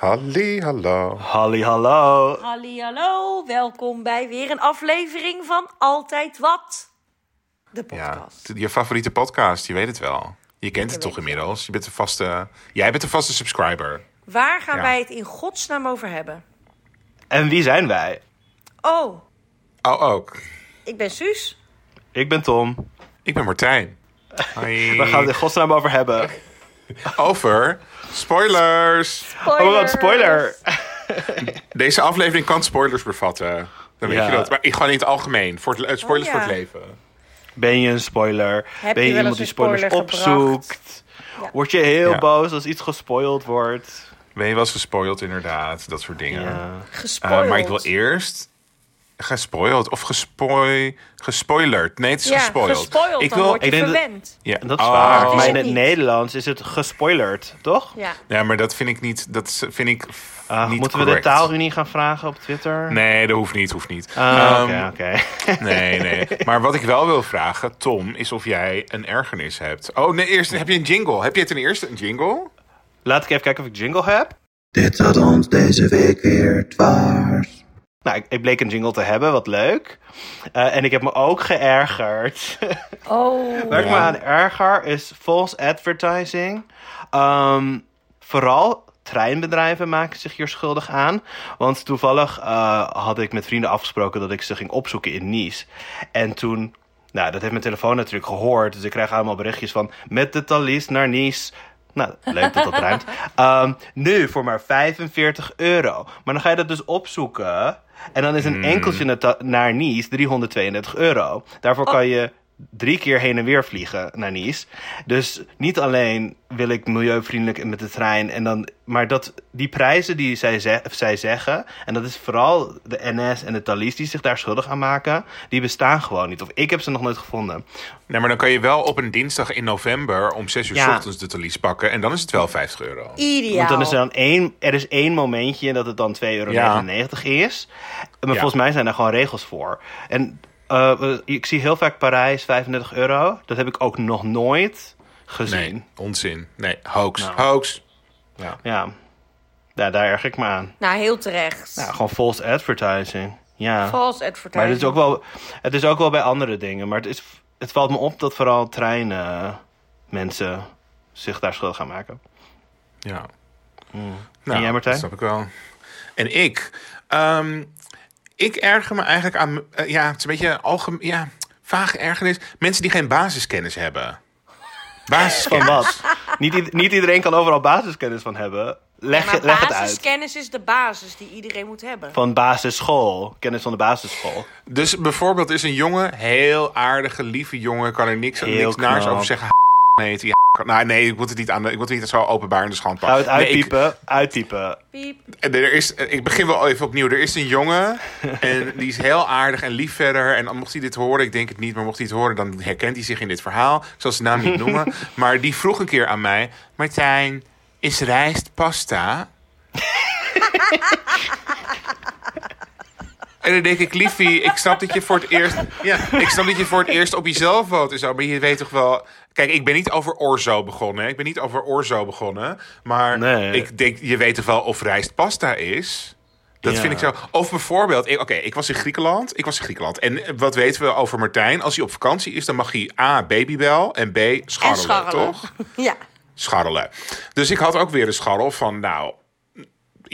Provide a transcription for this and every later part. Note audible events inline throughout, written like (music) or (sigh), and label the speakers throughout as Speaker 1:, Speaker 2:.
Speaker 1: Halli, hallo.
Speaker 2: Halli, hallo.
Speaker 3: Halli, hallo. Welkom bij weer een aflevering van Altijd Wat. De
Speaker 1: Ja,
Speaker 3: podcast.
Speaker 1: t- je favoriete podcast, je weet het wel. Je kent het toch inmiddels? Je bent een vaste... Jij bent een vaste subscriber.
Speaker 3: Waar gaan
Speaker 1: Ja.
Speaker 3: wij het in godsnaam over hebben?
Speaker 2: En wie zijn wij?
Speaker 3: Oh,
Speaker 1: Oh, ook.
Speaker 3: ik ben Suus.
Speaker 2: Ik ben Tom.
Speaker 1: Ik ben Martijn. (laughs) Hoi.
Speaker 2: Waar gaan we het in godsnaam over hebben? (laughs) (laughs)
Speaker 1: Over spoilers.
Speaker 2: Oh, wat spoiler. (laughs)
Speaker 1: Deze aflevering kan spoilers bevatten. Dan weet
Speaker 2: Ja.
Speaker 1: je dat. Maar ik gewoon in het algemeen. Voor het, spoilers
Speaker 3: Oh, ja.
Speaker 1: voor het leven.
Speaker 2: Ben je een spoiler?
Speaker 3: Heb
Speaker 2: ben
Speaker 3: je
Speaker 2: iemand die spoilers
Speaker 3: spoiler
Speaker 2: opzoekt?
Speaker 3: Ja.
Speaker 2: Word je heel
Speaker 1: Ja.
Speaker 2: boos als iets gespoild wordt?
Speaker 1: Ben je wel eens gespoild inderdaad? Dat soort dingen.
Speaker 2: Ja.
Speaker 1: Eh, maar ik wil eerst... Gespoild of gespooi, gespoilerd. Nee, het is
Speaker 3: ja,
Speaker 1: gespoild.
Speaker 3: gespoild,
Speaker 1: ik
Speaker 3: dan
Speaker 1: wil,
Speaker 3: word je
Speaker 2: ik denk dat-
Speaker 1: ja.
Speaker 2: Dat is
Speaker 1: Oh.
Speaker 2: waar.
Speaker 3: is
Speaker 2: Maar in het
Speaker 3: niet.
Speaker 2: Nederlands is het gespoilerd, toch?
Speaker 3: Ja.
Speaker 1: Ja, maar dat vind ik niet. Dat vind ik
Speaker 2: Ah,
Speaker 1: niet
Speaker 2: moeten we de taalunie gaan vragen op Twitter?
Speaker 1: Nee, dat hoeft niet, hoeft niet.
Speaker 2: Ah, Oké,
Speaker 1: Ehm,
Speaker 2: oké. (laughs)
Speaker 1: Nee, nee. Maar wat ik wel wil vragen, Tom, is of jij een ergernis hebt. Oh, nee, eerst heb je een jingle. Heb jij ten eerste een jingle?
Speaker 2: Laat ik even kijken of ik jingle heb.
Speaker 4: Dit zat ons deze week weer dwars.
Speaker 2: Nou, ik, ik bleek een jingle te hebben, wat leuk. Eh, en ik heb me ook geërgerd.
Speaker 3: Oh. (laughs)
Speaker 2: Waar ik me aan erger is false advertising. Ehm, vooral treinbedrijven maken zich hier schuldig aan. Want toevallig eh, had ik met vrienden afgesproken dat ik ze ging opzoeken in Nice. En toen, nou, dat heeft mijn telefoon natuurlijk gehoord. Dus ik krijg allemaal berichtjes van met de Thalys naar Nice. Nou, leuk dat dat rijmt. Ehm, nu voor maar 45 euro. Maar dan ga je dat dus opzoeken. En dan is een enkeltje naar, Nice 332 euro. Daarvoor kan je drie keer heen en weer vliegen naar Nice. Dus niet alleen wil ik milieuvriendelijk met de trein. En dan, maar dat, die prijzen die zij, ze- zij zeggen... en dat is vooral de NS en de Thalys die zich daar schuldig aan maken... die bestaan gewoon niet. Of ik heb ze nog nooit gevonden.
Speaker 1: Nee, maar dan kan je wel op een dinsdag in november om 6 uur s
Speaker 2: Ja.
Speaker 1: ochtends de talies pakken. En dan is het wel 50 euro.
Speaker 3: Ideaal.
Speaker 2: Want dan is er dan één, er is één momentje dat het dan 2,99 euro
Speaker 1: Ja.
Speaker 2: is. Maar
Speaker 1: Ja.
Speaker 2: volgens mij zijn daar gewoon regels voor. En eh, ik zie heel vaak Parijs 35 euro. Dat heb ik ook nog nooit gezien.
Speaker 1: Nee, onzin. Nee, hoax.
Speaker 2: Nou.
Speaker 1: Hoax. Ja.
Speaker 2: Ja. ja, daar erg ik me aan.
Speaker 3: Nou, heel terecht.
Speaker 2: Ja, gewoon false advertising. Ja.
Speaker 3: False advertising.
Speaker 2: Maar het is, ook wel, het is ook wel bij andere dingen. Maar het, is, het valt me op dat vooral treinen mensen zich daar schuldig gaan maken.
Speaker 1: ja.
Speaker 2: En
Speaker 1: Nou,
Speaker 2: jij, Martijn?
Speaker 1: Dat snap ik wel. En ik? Ehm, ik erger me eigenlijk aan... eh, ja, het is een beetje algemeen... Ja, vage ergernis. Mensen die geen basiskennis hebben. Basiskennis.
Speaker 2: Van wat? niet, niet iedereen kan overal basiskennis van hebben. Leg,
Speaker 3: maar
Speaker 2: leg het uit.
Speaker 3: basiskennis is de basis die iedereen moet hebben.
Speaker 2: Van basisschool. Kennis van de basisschool.
Speaker 1: Dus bijvoorbeeld is een jongen, heel aardige, lieve jongen, kan er niks,
Speaker 2: Heel
Speaker 1: niks naars over zeggen. Nee, die nou, nee, ik moet het niet aan de, ik moet het niet zo openbaar in de schand
Speaker 2: Gaan we
Speaker 1: pakken. Nee, ik-
Speaker 2: uittypen? Uittypen.
Speaker 3: Piep.
Speaker 1: er is, ik begin wel even opnieuw. Er is een jongen en die is heel aardig en lief verder. En mocht hij dit horen, ik denk het niet, maar mocht hij het horen, dan herkent hij zich in dit verhaal. Ik zal zijn naam niet (laughs) noemen. Maar die vroeg een keer aan mij: Martijn, is rijst pasta? (laughs) En dan denk ik, liefie, ik snap dat je voor het eerst... Ja, ik snap dat je voor het eerst op jezelf woont en zo. Maar je weet toch wel... Kijk, ik ben niet over orzo begonnen. hè. Ik ben niet over orzo begonnen. Maar
Speaker 2: Nee.
Speaker 1: ik denk, je weet toch wel of rijst pasta is? Dat
Speaker 2: Ja.
Speaker 1: vind ik zo. Of bijvoorbeeld, ik- oké, ik was in Griekenland. Ik was in Griekenland. En wat weten we over Martijn? Als hij op vakantie is, dan mag hij A, babybel en B,
Speaker 3: En
Speaker 1: scharrelen,
Speaker 3: scharrelen.
Speaker 1: toch? (laughs)
Speaker 3: Ja.
Speaker 1: scharrelen. Dus ik had ook weer een scharrel van, nou,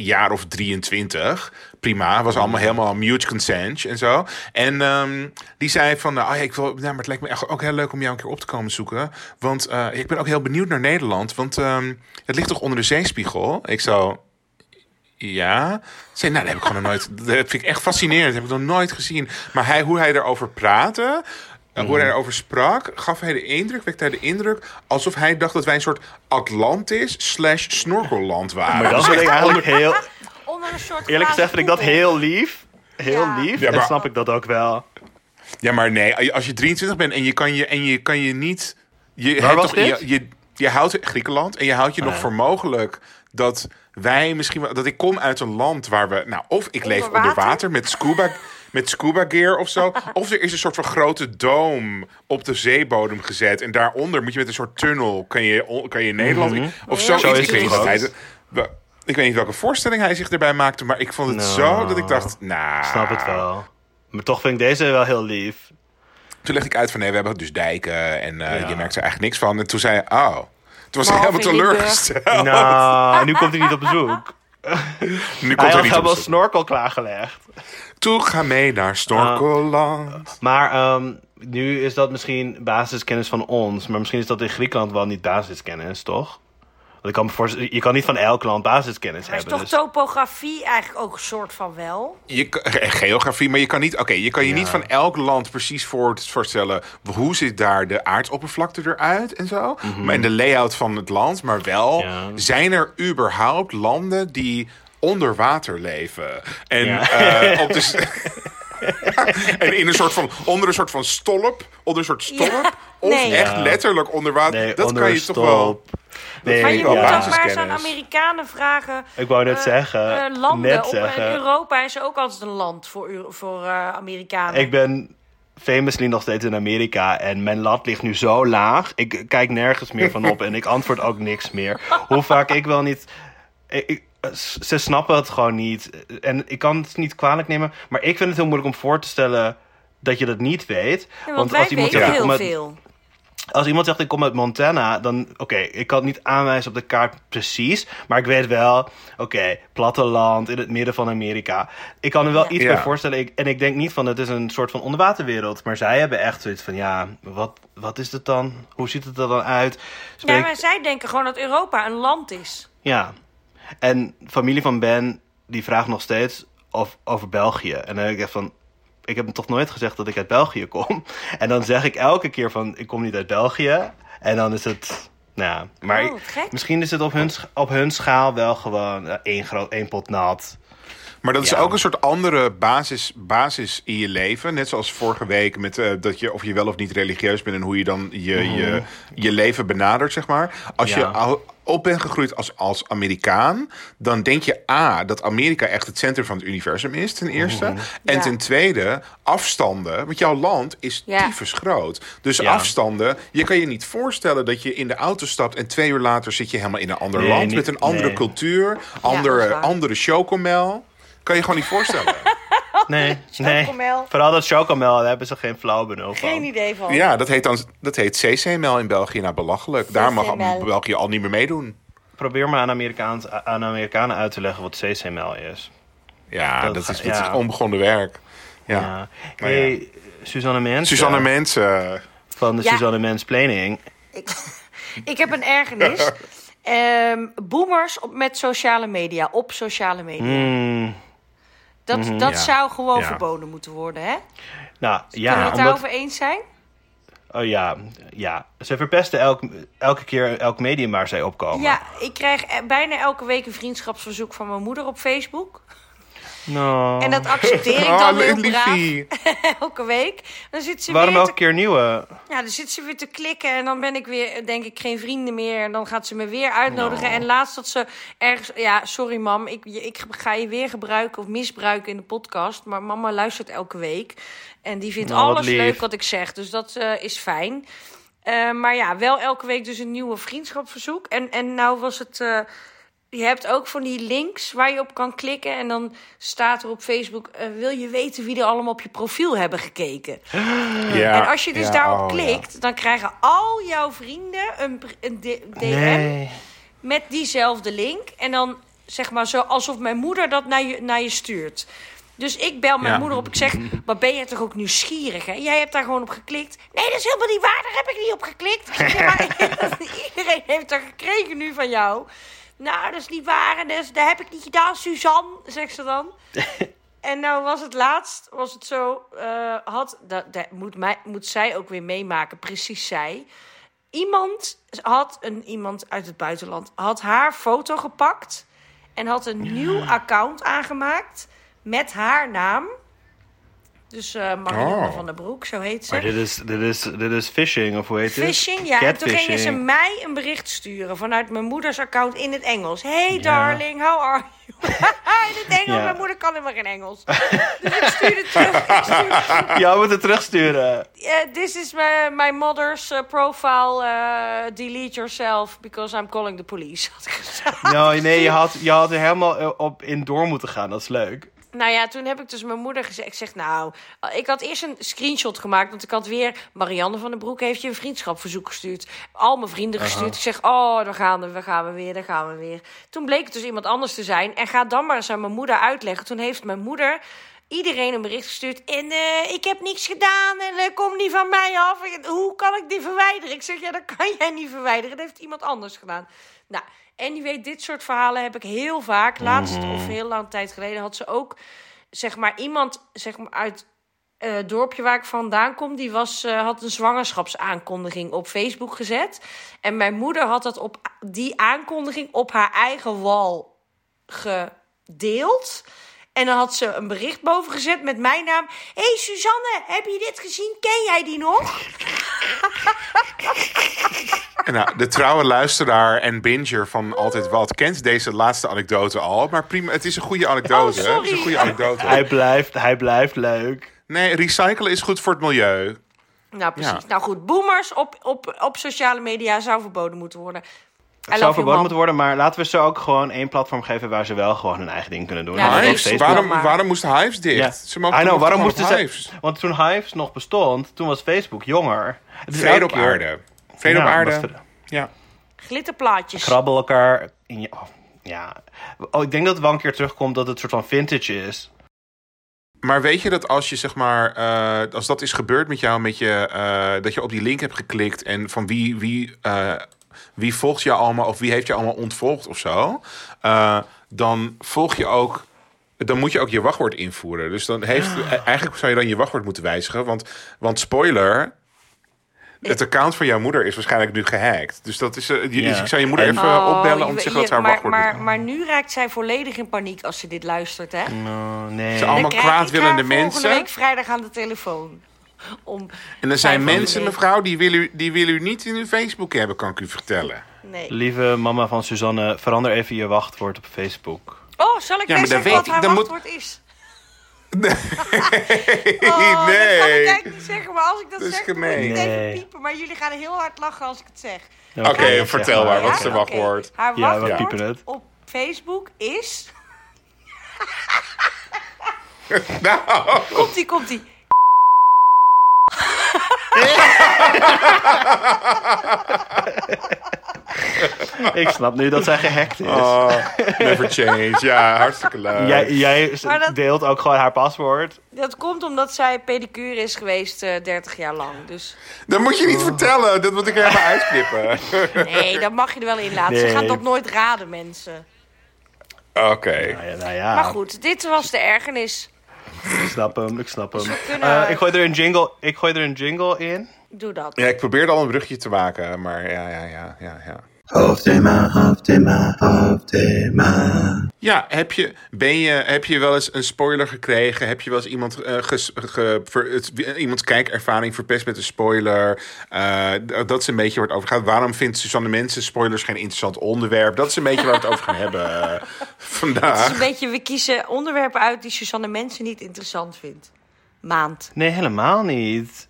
Speaker 1: jaar of 23. Prima, was allemaal helemaal mute consent en zo. En ehm, die zei van, ja, ik wil, nou, maar het lijkt me echt ook heel leuk om jou een keer op te komen zoeken. Want eh, ik ben ook heel benieuwd naar Nederland. Want ehm, het ligt toch onder de zeespiegel? Ik zo, ja. Zei, nou, dat heb ik gewoon nog nooit. (laughs) Dat vind ik echt fascinerend. Dat heb ik nog nooit gezien. Maar hij, hoe hij erover praatte. Eh, Hoe hij erover sprak, gaf hij de indruk, wekte hij de indruk alsof hij dacht dat wij een soort Atlantis slash snorkelland waren.
Speaker 2: Maar dat
Speaker 1: Dus
Speaker 2: vind ik
Speaker 1: echt
Speaker 2: eigenlijk heel...
Speaker 3: Onder een soort
Speaker 2: Eerlijk gezegd vind ik dat heel lief. Heel
Speaker 3: Ja.
Speaker 2: lief.
Speaker 1: Ja,
Speaker 2: En
Speaker 1: maar-
Speaker 2: snap ik dat ook wel.
Speaker 1: Ja, maar nee, als je 23 bent en je kan je, en je, kan je niet. Je,
Speaker 2: Waar
Speaker 1: hebt
Speaker 2: was
Speaker 1: toch,
Speaker 2: dit?
Speaker 1: Je, je, je houdt Griekenland en je houdt je nog
Speaker 2: ja.
Speaker 1: voor mogelijk dat wij misschien wel. Dat ik kom uit een land waar we. Nou, of ik leef
Speaker 3: Onder water
Speaker 1: met scuba. Met scuba gear of zo. (laughs) Of er is een soort van grote doom op de zeebodem gezet. En daaronder moet je met een soort tunnel. Kan je, kan je Nederland. Of
Speaker 3: Ja.
Speaker 1: zo.
Speaker 2: Zo is
Speaker 1: ik
Speaker 2: het
Speaker 1: weet niet Ik weet welke voorstelling hij zich erbij maakte, maar ik vond het
Speaker 2: Nou,
Speaker 1: zo dat ik dacht, nou...
Speaker 2: Snap het wel. Maar toch vind ik deze wel heel lief.
Speaker 1: Toen legde ik uit van, nee, we hebben dus dijken en eh,
Speaker 2: Ja.
Speaker 1: je merkt er eigenlijk niks van. En toen zei hij, oh... Toen was hij helemaal teleurgesteld.
Speaker 2: Nou, nu komt hij niet op bezoek. (laughs)
Speaker 1: nu komt hij
Speaker 2: had helemaal snorkel klaargelegd.
Speaker 1: Toe ga mee naar Snorkeland.
Speaker 2: Maar ehm, nu is dat misschien basiskennis van ons. Maar misschien is dat in Griekenland wel niet basiskennis, toch? Want ik kan voorstellen, je kan niet van elk land basiskennis
Speaker 3: Maar is
Speaker 2: hebben.
Speaker 3: toch
Speaker 2: dus-
Speaker 3: topografie eigenlijk ook een soort van wel?
Speaker 1: Je, kan- eh, geografie, maar je kan niet, oké, je kan je
Speaker 2: Ja.
Speaker 1: niet van elk land precies voor, voorstellen hoe ziet daar de aardsoppervlakte eruit en zo. Maar en de layout van het land, maar wel.
Speaker 2: Ja.
Speaker 1: zijn er überhaupt landen die onder water leven en
Speaker 2: Ja.
Speaker 1: eh, op (laughs) de (laughs) en in een soort van onder een soort van stolp, onder een soort stolp of
Speaker 3: Nee.
Speaker 1: echt
Speaker 2: Ja.
Speaker 1: letterlijk onder water.
Speaker 2: Nee,
Speaker 1: dat
Speaker 2: onder
Speaker 1: kan je toch wel.
Speaker 2: Nee,
Speaker 3: Maar je moet
Speaker 2: ja.
Speaker 3: toch maar eens aan. Amerikanen vragen.
Speaker 2: Ik wou net
Speaker 3: eh,
Speaker 2: zeggen,
Speaker 3: eh, landen
Speaker 2: net
Speaker 3: op,
Speaker 2: zeggen.
Speaker 3: Europa is ook altijd een land voor, voor eh, Amerikanen.
Speaker 2: Ik ben famously nog steeds in Amerika en mijn lat ligt nu zo laag. Ik kijk nergens meer van op en ik antwoord ook niks meer. Hoe vaak ik wel niet... ik- ik- ze snappen het gewoon niet. En ik kan het niet kwalijk nemen, maar ik vind het heel moeilijk om voor te stellen dat je dat niet weet.
Speaker 3: Ja, want, wij weten
Speaker 2: zegt,
Speaker 3: heel veel.
Speaker 2: Als iemand zegt ik kom uit Montana, dan oké, ik kan het niet aanwijzen op de kaart precies, maar ik weet wel, oké, platteland in het midden van Amerika. Ik kan er wel
Speaker 3: Ja.
Speaker 2: iets
Speaker 1: Ja.
Speaker 2: bij voorstellen. Ik, en ik denk niet van het is een soort van onderwaterwereld, maar zij hebben echt zoiets van ja, wat, wat is het dan? Hoe ziet het er dan uit?
Speaker 3: Ja, maar zij denken gewoon dat Europa een land is.
Speaker 2: ja. En familie van Ben die vraagt nog steeds of, over België. En dan denk ik echt van, ik heb hem toch nooit gezegd dat ik uit België kom. (laughs) En dan zeg ik elke keer van, ik kom niet uit België. En dan is het, nou ja, maar
Speaker 3: Oh,
Speaker 2: misschien is het op hun, op hun schaal wel gewoon eh, één, groot, één pot nat.
Speaker 1: Maar dat is
Speaker 2: Ja.
Speaker 1: ook een soort andere basis, basis in je leven. Net zoals vorige week met eh, dat je of je wel of niet religieus bent en hoe je dan je, je, je leven benadert, zeg maar. Als je
Speaker 2: Ja.
Speaker 1: Op bent gegroeid als, als Amerikaan, dan denk je A, dat Amerika echt het centrum van het universum is, ten eerste. En
Speaker 3: Ja.
Speaker 1: ten tweede, afstanden. Want jouw land is
Speaker 3: Ja.
Speaker 1: tyfus groot. Dus
Speaker 2: Ja.
Speaker 1: afstanden, je kan je niet voorstellen dat je in de auto stapt en twee uur later zit je helemaal in een ander
Speaker 2: Nee,
Speaker 1: land
Speaker 2: niet-
Speaker 1: met een andere
Speaker 2: nee.
Speaker 1: cultuur, andere, andere chocomel. Kan je gewoon niet voorstellen. (laughs) (laughs)
Speaker 2: Nee, nee. Vooral dat chocomel, daar hebben ze geen flauw benul van.
Speaker 3: Geen idee van.
Speaker 1: Ja, dat heet dan dat heet CC-mel in België. Nou, belachelijk. Daar mag. België al niet meer meedoen.
Speaker 2: Probeer maar aan, Amerikaans, aan Amerikanen uit te leggen wat CCML is.
Speaker 1: Ja,
Speaker 2: Dat
Speaker 1: is, dat
Speaker 2: ja.
Speaker 1: is onbegonnen werk. Ja.
Speaker 2: Suzanne Mens.
Speaker 1: Suzanne
Speaker 2: eh,
Speaker 1: Mensen.
Speaker 2: Van de
Speaker 3: Ja.
Speaker 2: Suzanne Mens Planning.
Speaker 3: Ik, (laughs) ik heb een ergernis. (laughs) Ehm, boomers op, met sociale media, op sociale media.
Speaker 2: Mm,
Speaker 3: dat
Speaker 2: mhm,
Speaker 3: dat
Speaker 1: ja.
Speaker 3: zou gewoon
Speaker 1: Ja.
Speaker 3: verboden moeten worden, hè?
Speaker 2: nou,
Speaker 3: Kunnen we
Speaker 2: ja,
Speaker 3: het
Speaker 2: omdat,
Speaker 3: daarover eens zijn?
Speaker 2: oh, ja, ja. Ze verpesten elk, elke keer elk medium waar zij opkomen.
Speaker 3: Ja, ik krijg eh, bijna elke week een vriendschapsverzoek van mijn moeder op Facebook.
Speaker 2: No.
Speaker 3: En dat accepteer ik (laughs)
Speaker 1: Oh,
Speaker 3: dan heel braaf
Speaker 1: liefie. (laughs)
Speaker 3: elke week. Dan zit ze
Speaker 2: Waarom
Speaker 3: weer
Speaker 2: elke
Speaker 3: te,
Speaker 2: keer nieuwe?
Speaker 3: ja, dan zit ze weer te klikken en dan ben ik weer, denk ik, geen vrienden meer. En dan gaat ze me weer uitnodigen.
Speaker 2: Oh.
Speaker 3: En laatst dat ze ergens, ja, sorry mam, ik, ik ga je weer gebruiken of misbruiken in de podcast. Maar mama luistert elke week. En die vindt
Speaker 2: Nou,
Speaker 3: alles
Speaker 2: lief.
Speaker 3: leuk wat ik zeg. Dus dat eh, is fijn. Eh, maar ja, wel elke week dus een nieuwe vriendschapverzoek. En, en nou was het. eh, je hebt ook van die links waar je op kan klikken. En dan staat er op Facebook: eh, Wil je weten wie er allemaal op je profiel hebben gekeken? (gasps)
Speaker 1: Ja.
Speaker 3: en als je dus
Speaker 1: Ja,
Speaker 3: daarop
Speaker 1: oh, ja.
Speaker 3: klikt, dan krijgen al jouw vrienden een, een DM
Speaker 2: Nee.
Speaker 3: met diezelfde link. En dan zeg maar zo alsof mijn moeder dat naar je, naar je stuurt. Dus ik bel mijn
Speaker 1: Ja.
Speaker 3: moeder op. Ik zeg, (laughs) maar ben je toch ook nieuwsgierig? Hè? Jij hebt daar gewoon op geklikt. Nee, dat is helemaal niet waar. Daar heb ik niet op geklikt. Ik zeg, ja, maar (laughs) iedereen heeft dat gekregen nu van jou. Nou, dat is niet waar. En dat, heb ik niet gedaan, Suzanne, zegt ze dan. (laughs) En nou was het laatst, was het zo, eh, had, dat, dat moet, mij, moet zij ook weer meemaken, precies zij. Iemand had, een, iemand uit het buitenland, had haar foto gepakt en had een nieuw account aangemaakt met haar naam. Dus eh Marianne
Speaker 1: Oh.
Speaker 3: van der Broek, zo heet ze.
Speaker 2: Maar dit is, dit, is, dit is phishing, of hoe heet het?
Speaker 3: Phishing, ja. En toen gingen ze mij een bericht sturen vanuit mijn moeders account in het Engels. Hey darling, how are you? (laughs) in het Engels.
Speaker 2: Ja.
Speaker 3: Mijn moeder kan helemaal geen Engels. Dus ik stuurde (laughs) terug. Ik stuurde
Speaker 2: Ja, we moeten terugsturen.
Speaker 3: Yeah, this is my, my mother's uh, profile. Uh, delete yourself because I'm calling the police. had ik gezegd.
Speaker 2: Nou, nee, je had, je had er helemaal eh, op in door moeten gaan. Dat is leuk.
Speaker 3: Nou ja, toen heb ik dus mijn moeder gezegd. Ik zeg, nou, ik had eerst een screenshot gemaakt. Want ik had weer, Marianne van den Broek heeft je een vriendschapverzoek gestuurd. Al mijn vrienden gestuurd. Ik zeg, oh, daar gaan we, daar gaan we weer, daar gaan we weer. Toen bleek het dus iemand anders te zijn. En ga dan maar eens aan mijn moeder uitleggen. Toen heeft mijn moeder iedereen een bericht gestuurd. En eh, ik heb niks gedaan en eh, kom niet van mij af. Hoe kan ik die verwijderen? Ik zeg, ja, dat kan jij niet verwijderen. Dat heeft iemand anders gedaan. Nou, anyway, dit soort verhalen heb ik heel vaak. Laatst of heel lang tijd geleden had ze ook, zeg maar, iemand zeg maar, uit het dorpje waar ik vandaan kom, die was, eh, had een zwangerschapsaankondiging op Facebook gezet. En mijn moeder had dat op die aankondiging op haar eigen wal gedeeld. En dan had ze een bericht boven gezet met mijn naam. Hé hey Suzanne, heb je dit gezien? Ken jij die nog?
Speaker 1: En (laughs) nou, de trouwe luisteraar en binger van Altijd Wat kent deze laatste anekdote al. Maar prima, het is een goede anekdote.
Speaker 3: Oh, sorry.
Speaker 1: Het is een goede anekdote.
Speaker 2: Hij blijft, hij blijft leuk.
Speaker 1: Nee, recyclen is goed voor het milieu.
Speaker 3: Nou, precies.
Speaker 1: Ja.
Speaker 3: Nou goed, boomers op, op, op sociale media zou verboden moeten worden.
Speaker 2: Het zou verboden moeten worden, maar laten we ze ook gewoon één platform geven waar ze wel gewoon hun eigen ding kunnen doen.
Speaker 3: Ja, Hives,
Speaker 1: Waarom, waarom moest Hives dicht?
Speaker 2: Ja.
Speaker 1: Ze mogen
Speaker 2: I know, waarom moesten
Speaker 1: op
Speaker 2: ze...
Speaker 1: Hives?
Speaker 2: Want toen Hives nog bestond, toen was Facebook jonger. Het
Speaker 1: Vrede op
Speaker 2: keer-
Speaker 1: aarde. Vrede
Speaker 2: Ja,
Speaker 1: op aarde. Ja.
Speaker 3: Glitterplaatjes.
Speaker 2: Krabbel elkaar in je... oh, ja. Oh, ik denk dat het wel een keer terugkomt dat het soort van vintage is.
Speaker 1: Maar weet je dat als je zeg maar, eh, als dat is gebeurd met jou, met je, eh, dat je op die link hebt geklikt en van wie, wie, eh, wie volgt je allemaal of wie heeft je allemaal ontvolgd of zo, eh, dan volg je ook. Dan moet je ook je wachtwoord invoeren. Dus dan heeft, eh, eigenlijk zou je dan je wachtwoord moeten wijzigen. Want, want spoiler, het account van jouw moeder is waarschijnlijk nu gehackt. Dus dat is, eh, je-
Speaker 2: Ja.
Speaker 1: ik zou je moeder
Speaker 2: En-
Speaker 1: even
Speaker 3: Oh,
Speaker 1: opbellen om te zeggen dat haar
Speaker 3: maar,
Speaker 1: wachtwoord
Speaker 3: maar,
Speaker 1: moet-
Speaker 3: maar nu raakt zij volledig in paniek als ze dit luistert, hè?
Speaker 2: Oh, nee.
Speaker 1: Ze allemaal
Speaker 3: Dan krijg ik
Speaker 1: kwaadwillende
Speaker 3: volgende
Speaker 1: mensen.
Speaker 3: week vrijdag aan de telefoon. (laughs) Om,
Speaker 1: En er zijn mensen, mevrouw, die willen, u, die willen u niet in uw Facebook hebben, kan ik u vertellen.
Speaker 3: nee.
Speaker 2: Lieve mama van Suzanne, verander even je wachtwoord op Facebook.
Speaker 3: Oh, zal ik
Speaker 1: Ja,
Speaker 3: ja,
Speaker 1: maar dan
Speaker 3: zeggen
Speaker 1: weet
Speaker 3: wat
Speaker 1: ik-
Speaker 3: haar
Speaker 1: dan moet-
Speaker 3: wachtwoord is? (laughs) (laughs) Oh, dat kan ik
Speaker 1: nee.
Speaker 3: eigenlijk niet zeggen, maar als ik dat,
Speaker 1: Dat is
Speaker 3: zeg, dan moet ik
Speaker 2: Nee.
Speaker 3: even piepen. Maar jullie gaan heel hard lachen als ik het zeg.
Speaker 1: Oké,
Speaker 2: Ja,
Speaker 1: vertel maar. Wat is de wachtwoord?
Speaker 3: Haar
Speaker 2: Ja, we
Speaker 3: wachtwoord
Speaker 2: piepen het.
Speaker 3: op Facebook is...
Speaker 1: Nou,
Speaker 3: Komt-ie, komt-ie. (laughs)
Speaker 2: Ik snap nu dat zij gehackt is.
Speaker 1: oh, never change. Ja, hartstikke leuk.
Speaker 2: Jij, jij
Speaker 3: Maar dat-
Speaker 2: deelt ook gewoon haar paswoord.
Speaker 3: Dat komt omdat zij pedicure is geweest eh 30 jaar lang. Dus
Speaker 1: Dat moet je niet vertellen. Dat moet ik helemaal uitknippen. (laughs)
Speaker 3: nee, dat mag je er wel in laten. Ze gaan dat nooit raden, mensen.
Speaker 1: Oké.
Speaker 2: Nou ja, nou ja.
Speaker 3: Maar goed, dit was de ergernis.
Speaker 2: Ik snap hem, ik snap hem.
Speaker 3: kunnen-
Speaker 2: Eh, ik, gooi er een jingle, ik gooi er een jingle in.
Speaker 3: Doe dat.
Speaker 1: Ja, ik probeerde al een brugje te maken, maar ja, ja, ja, ja, ja.
Speaker 4: Hoofdthema, hoofdthema, hoofdthema.
Speaker 1: Ja, heb je, ben je, heb je wel eens een spoiler gekregen? Heb je wel eens iemand, eh, ges- ge- ver- het, iemands kijkervaring verpest met een spoiler? Eh, dat is een beetje waar het over gaat. Waarom vindt Suzanne Mensen spoilers geen interessant onderwerp? Dat is een beetje waar we het over gaan hebben eh, (laughs)
Speaker 3: Het is
Speaker 1: vandaag.
Speaker 3: een beetje, we kiezen onderwerpen uit die Suzanne mensen niet interessant vindt. Maand.
Speaker 2: Nee, helemaal niet.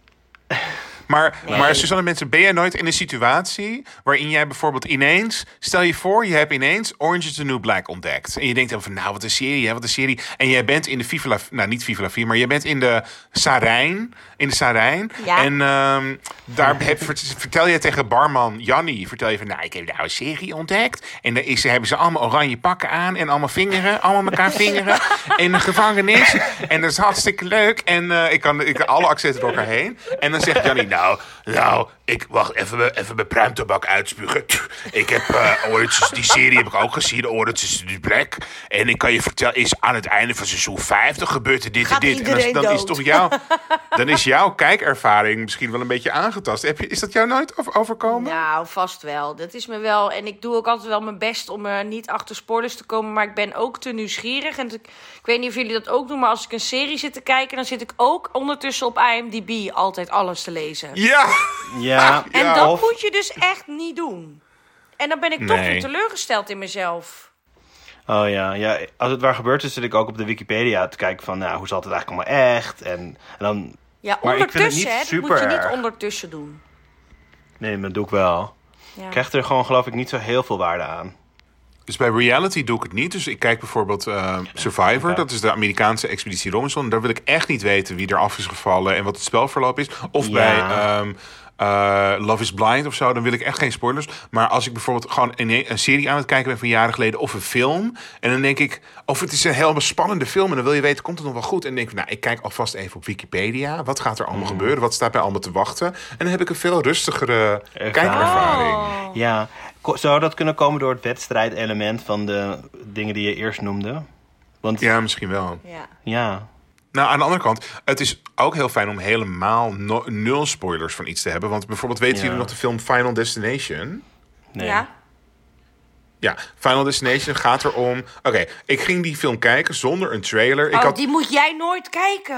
Speaker 1: Maar, maar Suzanne Mensen, ben jij nooit in een situatie waarin jij bijvoorbeeld ineens, stel je voor, je hebt ineens Orange is the New Black ontdekt. En je denkt dan van, nou, wat een serie, hè, wat een serie. En jij bent in de Viva La, nou niet Viva La maar je bent in de Sarijn, in de Sarijn.
Speaker 3: Ja.
Speaker 1: En ehm, daar heb, vertel je tegen barman Jannie, vertel je van, nou, ik heb nou een serie ontdekt. En daar is, hebben ze allemaal oranje pakken aan en allemaal vingeren, allemaal elkaar vingeren (laughs) in de gevangenis. En dat is hartstikke leuk. En eh, ik kan ik, alle accenten door elkaar heen. En dan zegt Jannie, nou, nou, ik wacht even, even mijn pruimtabak uitspugen. Ik heb uh, Orange, die serie heb ik ook gezien, Orange is the Black. En ik kan je vertellen, is aan het einde van seizoen 50 gebeurt er dit
Speaker 3: Gaat
Speaker 1: en dit. En dan, dan is toch jouw, (laughs) dan is jouw kijkervaring misschien wel een beetje aangetast. Heb je, is dat jou nooit over- overkomen?
Speaker 3: Nou, vast wel. Dat is me wel. En ik doe ook altijd wel mijn best om er niet achter spoilers te komen. Maar ik ben ook te nieuwsgierig. En ik, ik weet niet of jullie dat ook doen. Maar als ik een serie zit te kijken, dan zit ik ook ondertussen op IMDb altijd alles te lezen.
Speaker 1: Ja!
Speaker 2: Ja, (laughs)
Speaker 3: En
Speaker 1: Ja.
Speaker 3: dat
Speaker 2: of-
Speaker 3: moet je dus echt niet doen. En dan ben ik toch
Speaker 1: Nee.
Speaker 3: weer teleurgesteld in mezelf.
Speaker 2: Oh ja, ja, als het waar gebeurt is, zit ik ook op de Wikipedia te kijken van, nou, hoe zat het eigenlijk allemaal echt? En, en dan,
Speaker 3: Ja,
Speaker 2: Maar ik vind het
Speaker 3: ondertussen,
Speaker 2: niet
Speaker 3: hè. Dat
Speaker 2: super
Speaker 3: moet je niet
Speaker 2: erg.
Speaker 3: ondertussen doen.
Speaker 2: nee, dat doe ik wel.
Speaker 3: Ja.
Speaker 2: Ik krijg er gewoon, geloof ik, niet zo heel veel waarde aan.
Speaker 1: Dus bij reality doe ik het niet. Dus ik kijk bijvoorbeeld eh, Survivor. Dat is de Amerikaanse expeditie Robinson. Daar wil ik echt niet weten wie er af is gevallen en wat het spelverloop is. Of
Speaker 2: Ja.
Speaker 1: bij ehm, eh, Love is Blind of zo. Dan wil ik echt geen spoilers. Maar als ik bijvoorbeeld gewoon een, een serie aan het kijken ben van jaren geleden. Of een film. En dan denk ik, of het is een heel spannende film. En dan wil je weten, komt het nog wel goed? En dan denk ik, nou, ik kijk alvast even op Wikipedia. Wat gaat er allemaal
Speaker 2: Mm.
Speaker 1: gebeuren? Wat staat mij allemaal te wachten? En dan heb ik een veel rustigere
Speaker 2: Ervaring.
Speaker 1: kijkervaring.
Speaker 3: Oh.
Speaker 2: Ja, zou dat kunnen komen door het wedstrijdelement van de dingen die je eerst noemde? Want ja,
Speaker 1: Ja, misschien wel.
Speaker 3: Ja.
Speaker 1: Nou, aan de andere kant, het is ook heel fijn om helemaal no- nul spoilers van iets te hebben. Want bijvoorbeeld, weten
Speaker 2: Ja.
Speaker 1: jullie nog de film Final Destination?
Speaker 2: nee.
Speaker 3: Ja.
Speaker 1: Ja, Final Destination gaat erom... Oké, ik ging die film kijken zonder een trailer. Ik
Speaker 3: oh,
Speaker 1: had...
Speaker 3: die moet jij nooit kijken.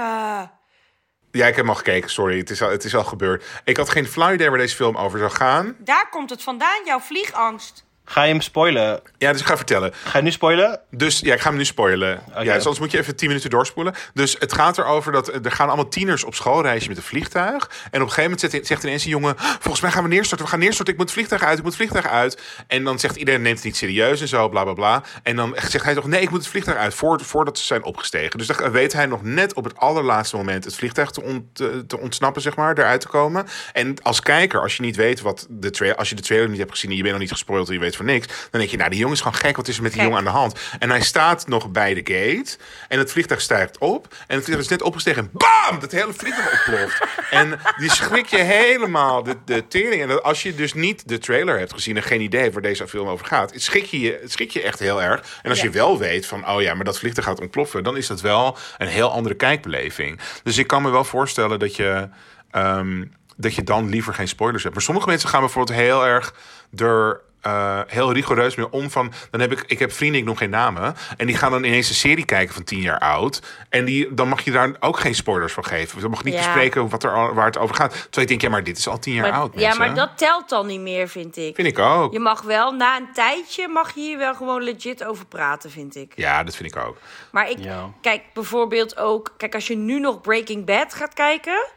Speaker 1: Ja, ik heb hem al gekeken, sorry. Het is al, het is al gebeurd. Ik had geen flauw idee waar deze film over zou gaan.
Speaker 3: Daar komt het vandaan, jouw vliegangst.
Speaker 2: Ga je hem spoilen?
Speaker 1: Ja, dus ik ga vertellen.
Speaker 2: Ga je nu spoilen?
Speaker 1: Dus ja, ik ga hem nu spoilen.
Speaker 2: Oké.
Speaker 1: Ja, dus anders moet je even 10 minuten doorspoelen. Dus het gaat erover dat er gaan allemaal tieners op schoolreisje met een vliegtuig. En op een gegeven moment zegt, zegt ineens een jongen: Volgens mij gaan we neerstorten. We gaan neerstorten. Ik moet het vliegtuig uit. Ik moet het vliegtuig uit. En dan zegt iedereen: Neemt het niet serieus en zo, bla bla bla. En dan zegt hij toch: Nee, ik moet het vliegtuig uit. Voor, voordat ze zijn opgestegen. Dus dan weet hij nog net op het allerlaatste moment het vliegtuig te, ont- te ontsnappen, zeg maar, eruit te komen. En als kijker, als je niet weet wat de trailer, als je de trailer niet hebt gezien en je bent nog niet gespoild en je weet van niks, dan denk je: Nou, die jongen is gewoon gek. Wat is er met die
Speaker 3: Gek.
Speaker 1: jongen aan de hand? En hij staat nog bij de gate. En het vliegtuig stijgt op. En het vliegtuig is net opgestegen. En bam! Dat hele vliegtuig ontploft. (laughs) en die schrik je helemaal de, de tering. En dat als je dus niet de trailer hebt gezien en geen idee hebt waar deze film over gaat, schrik je, je- schrik je echt heel erg. En als
Speaker 3: Ja.
Speaker 1: je wel weet van, oh ja, maar dat vliegtuig gaat ontploffen, dan is dat wel een heel andere kijkbeleving. Dus ik kan me wel voorstellen dat je. ehm, dat je dan liever geen spoilers hebt. Maar sommige mensen gaan bijvoorbeeld heel erg er eh, heel rigoureus mee om. Van, dan heb ik, ik heb vrienden, ik noem geen namen. En die gaan dan ineens een serie kijken van tien jaar oud. En die, dan mag je daar ook geen spoilers van geven. Dan mag je niet
Speaker 3: Ja.
Speaker 1: bespreken wat er, waar het over gaat. Terwijl ik denk, ja, maar dit is al tien jaar
Speaker 3: Maar,
Speaker 1: oud.
Speaker 3: ja,
Speaker 1: mensen.
Speaker 3: maar dat telt dan niet meer, vind ik.
Speaker 1: vind ik ook.
Speaker 3: Je mag wel, na een tijdje mag je hier wel gewoon legit over praten, vind ik.
Speaker 1: Ja, dat vind ik ook.
Speaker 3: Maar ik,
Speaker 2: Ja.
Speaker 3: kijk bijvoorbeeld ook, kijk als je nu nog Breaking Bad gaat kijken,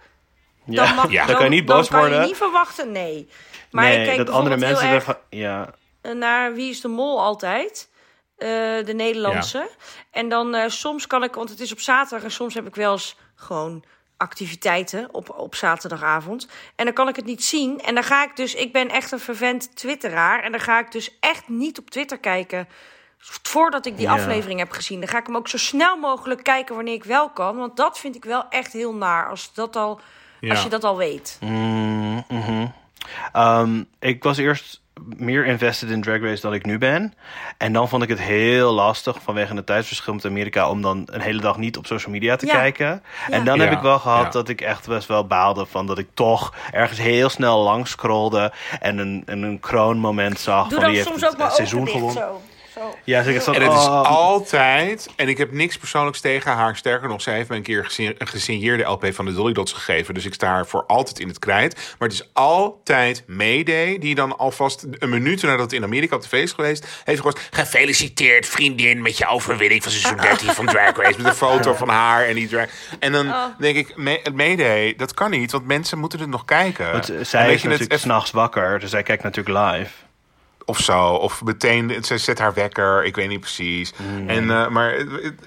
Speaker 2: Ja,
Speaker 3: dan, mag,
Speaker 1: Ja.
Speaker 2: dan kan je niet
Speaker 3: dan
Speaker 2: boos
Speaker 3: kan
Speaker 2: worden.
Speaker 3: je niet verwachten, nee. Maar
Speaker 2: nee,
Speaker 3: ik kijk
Speaker 2: dat andere mensen
Speaker 3: heel erg
Speaker 2: ervan... Ja,
Speaker 3: eh, naar Wie is de Mol altijd, eh, de Nederlandse. En dan eh, soms kan ik, want het is op zaterdag en soms heb ik wel eens gewoon activiteiten op, op zaterdagavond. En dan kan ik het niet zien. En dan ga ik dus, ik ben echt een vervent twitteraar. En dan ga ik dus echt niet op Twitter kijken voordat ik die
Speaker 2: Ja.
Speaker 3: aflevering heb gezien. Dan ga ik hem ook zo snel mogelijk kijken wanneer ik wel kan. Want dat vind ik wel echt heel naar als, dat al,
Speaker 1: Ja.
Speaker 3: als je dat al weet.
Speaker 2: Mm, mhm. Ehm, ik was eerst meer invested in Drag Race dan ik nu ben. En dan vond ik het heel lastig vanwege het tijdsverschil met Amerika... om dan een hele dag niet op social media te
Speaker 3: Ja.
Speaker 2: kijken. En dan
Speaker 1: Ja.
Speaker 2: heb ik wel gehad
Speaker 1: Ja.
Speaker 2: dat ik echt best wel baalde van... dat ik toch ergens heel snel langs scrolde... en een, en een kroonmoment zag
Speaker 3: Doe
Speaker 2: van heeft
Speaker 3: soms ook
Speaker 2: het
Speaker 3: ogen
Speaker 2: seizoen gewonnen.
Speaker 3: Zo.
Speaker 2: Ja, zo,
Speaker 1: En het is
Speaker 2: oh,
Speaker 1: altijd, en ik heb niks persoonlijks tegen haar. Sterker nog, zij heeft me een keer een gesigneerde LP van de Dolly Dots gegeven. Dus ik sta haar voor altijd in het krijt. Maar het is altijd Mayday, die dan alvast een minuut nadat het in Amerika op tv is geweest, heeft gehoord. Gefeliciteerd, vriendin, met je overwinning van seizoen (laughs) 13 van Drag Race. Met een foto van haar en die drag. En dan
Speaker 3: Oh.
Speaker 1: denk ik, Ma- Mayday, dat kan niet, want mensen moeten het nog kijken.
Speaker 2: want, eh, zij is
Speaker 1: het
Speaker 2: natuurlijk s'nachts wakker, dus zij kijkt natuurlijk live.
Speaker 1: Of zo. Of meteen, ze zet haar wekker. Ik weet niet precies. En, eh, maar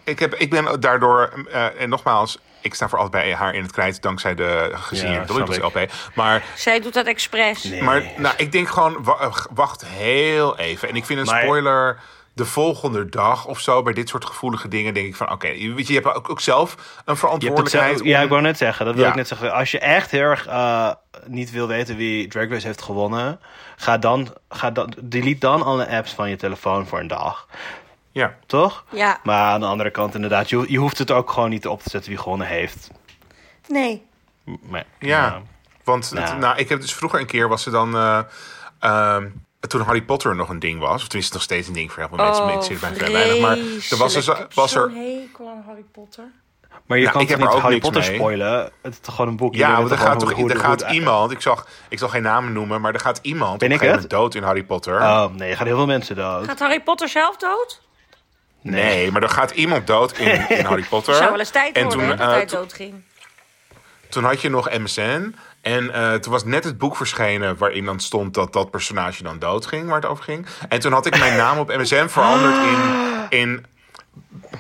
Speaker 1: ik, heb, ik ben daardoor... eh, en nogmaals, ik sta voor altijd bij haar in het krijt... dankzij de gezien
Speaker 2: Ja,
Speaker 1: de
Speaker 2: snap
Speaker 1: Dolly
Speaker 2: ik.
Speaker 1: LP. Maar,
Speaker 3: Zij doet dat expres.
Speaker 2: Nee.
Speaker 1: maar nou, ik denk gewoon, wa- wacht heel even. En ik vind een
Speaker 2: Maar-
Speaker 1: spoiler... De volgende dag of zo, bij dit soort gevoelige dingen, denk ik van: oké, je, weet je, je hebt ook, ook zelf een verantwoordelijkheid.
Speaker 2: zelf- ja, ik wou net zeggen. Dat wil
Speaker 1: Ja.
Speaker 2: ik net zeggen. Als je echt heel erg eh, niet wil weten wie Drag Race heeft gewonnen, ga dan, ga dan, delete dan alle apps van je telefoon voor een dag.
Speaker 1: ja.
Speaker 2: Toch?
Speaker 3: Ja,
Speaker 2: Maar aan de andere kant, inderdaad, je, je hoeft het ook gewoon niet op te zetten wie gewonnen heeft.
Speaker 3: nee.
Speaker 2: Maar,
Speaker 1: Ja, want het-
Speaker 2: Nou.
Speaker 1: ik heb dus vroeger een keer was er dan. eh, ehm, toen Harry Potter nog een ding was, of tenminste nog steeds een ding voor heel veel mensen, mensen zitten bij vrij weinig. Maar er was, dus, was er.
Speaker 3: Zo'n hekel aan Harry Potter.
Speaker 2: Maar je
Speaker 1: Ja,
Speaker 2: kan
Speaker 1: ik
Speaker 2: toch
Speaker 1: heb er
Speaker 2: niet
Speaker 1: ook
Speaker 2: Harry Potter
Speaker 1: mee.
Speaker 2: spoilen? Het is toch gewoon een boek?
Speaker 1: Ja, want er gaat, toch,
Speaker 2: hoe-
Speaker 1: er
Speaker 2: hoe
Speaker 1: gaat iemand, ik, zag, ik zal geen namen noemen, maar er gaat iemand
Speaker 2: Ben ik het?
Speaker 1: dood in Harry Potter.
Speaker 2: Oh, nee, er gaan heel veel mensen dood.
Speaker 3: Gaat Harry Potter zelf dood?
Speaker 1: Nee, maar er gaat iemand dood in, in (laughs) Harry Potter.
Speaker 3: Het zou wel eens tijd
Speaker 1: en
Speaker 3: worden
Speaker 1: toen,
Speaker 3: hè, dat
Speaker 1: eh,
Speaker 3: hij
Speaker 1: toen-
Speaker 3: doodging.
Speaker 1: toen had je nog MSN. En eh, toen was net het boek verschenen waarin dan stond dat dat personage dan doodging, waar het over ging. En toen had ik mijn naam op MSN veranderd in, in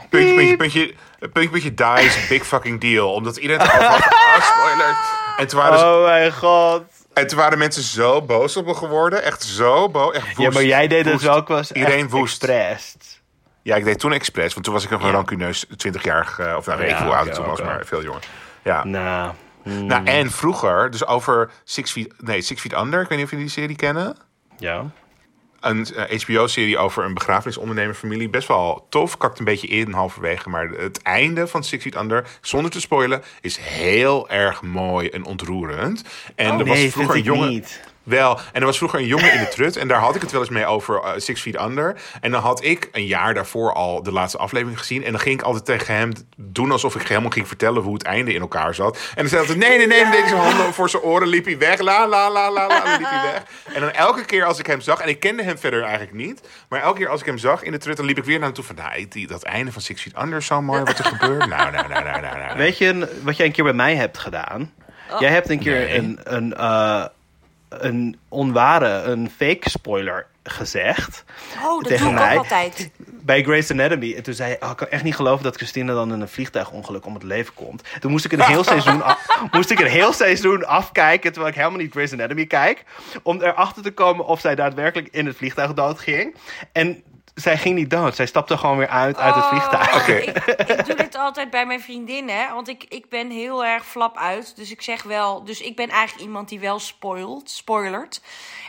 Speaker 1: puntje, puntje, puntje, puntje, puntje, dies, big fucking deal. Omdat iedereen had, ah, spoiler. En toen, waren ze-
Speaker 2: Oh mijn god.
Speaker 1: en toen waren mensen zo boos op me geworden. Echt zo boos. Echt woest,
Speaker 2: Ja, maar jij deed het
Speaker 1: woest.
Speaker 2: ook wel eens
Speaker 1: Iedereen woest.
Speaker 2: expressed.
Speaker 1: Ja, ik deed toen expres, want toen was ik nog een rancuneus 20-jarig, eh, of nou, weet ik
Speaker 2: Ja,
Speaker 1: hoe oud ik toen was, maar veel jonger. Ja.
Speaker 2: Nou,
Speaker 1: Nou, en vroeger, dus over Six Feet, nee, Six Feet Under, ik weet niet of jullie die serie kennen.
Speaker 2: ja.
Speaker 1: Een eh, HBO-serie over een begrafenisondernemerfamilie. Best wel tof, kakt een beetje in halverwege. Maar het einde van Six Feet Under, zonder te spoilen, is heel erg mooi en ontroerend. En er was
Speaker 2: nee,
Speaker 1: vroeger een jongen.
Speaker 2: niet.
Speaker 1: Wel, en er was vroeger een jongen in de trut. En daar had ik het wel eens mee over eh, Six Feet Under. En dan had ik een jaar daarvoor al de laatste aflevering gezien. En dan ging ik altijd tegen hem doen alsof ik helemaal ging vertellen hoe het einde in elkaar zat. En dan zei hij altijd, nee, nee, nee. En deed hij zijn handen voor zijn oren, liep hij weg. La, la, la, la, la. En dan liep hij (laughs) weg. En dan elke keer als ik hem zag, en ik kende hem verder eigenlijk niet. Maar elke keer als ik hem zag in de trut, dan liep ik weer naar hem toe van, nou, die, dat einde van Six Feet Under is zo mooi wat er gebeurt. (laughs) Nou, nou, nou, nou, nou, nou.
Speaker 2: Weet je wat jij een keer bij mij hebt gedaan? Jij hebt een keer
Speaker 1: Nee.
Speaker 2: een, een, eh, een onware, een fake spoiler gezegd.
Speaker 3: Oh, dat
Speaker 2: tegen
Speaker 3: doe
Speaker 2: mij.
Speaker 3: altijd.
Speaker 2: Bij Grey's Anatomy. En toen zei hij, oh, ik kan echt niet geloven dat Christina dan in een vliegtuigongeluk om het leven komt. Toen moest ik een heel seizoen, af, (laughs) moest ik een heel seizoen afkijken, terwijl ik helemaal niet Grey's Anatomy kijk. Om erachter te komen of zij daadwerkelijk in het vliegtuig doodging. En zij ging niet dood. Zij stapte gewoon weer uit uit het vliegtuig.
Speaker 3: Oh,
Speaker 1: Oké. (laughs)
Speaker 3: ik, ik doe dit altijd bij mijn vriendinnen, hè, want ik, ik ben heel erg flap uit. Dus ik zeg wel, dus ik ben eigenlijk iemand die wel spoilt, spoilert.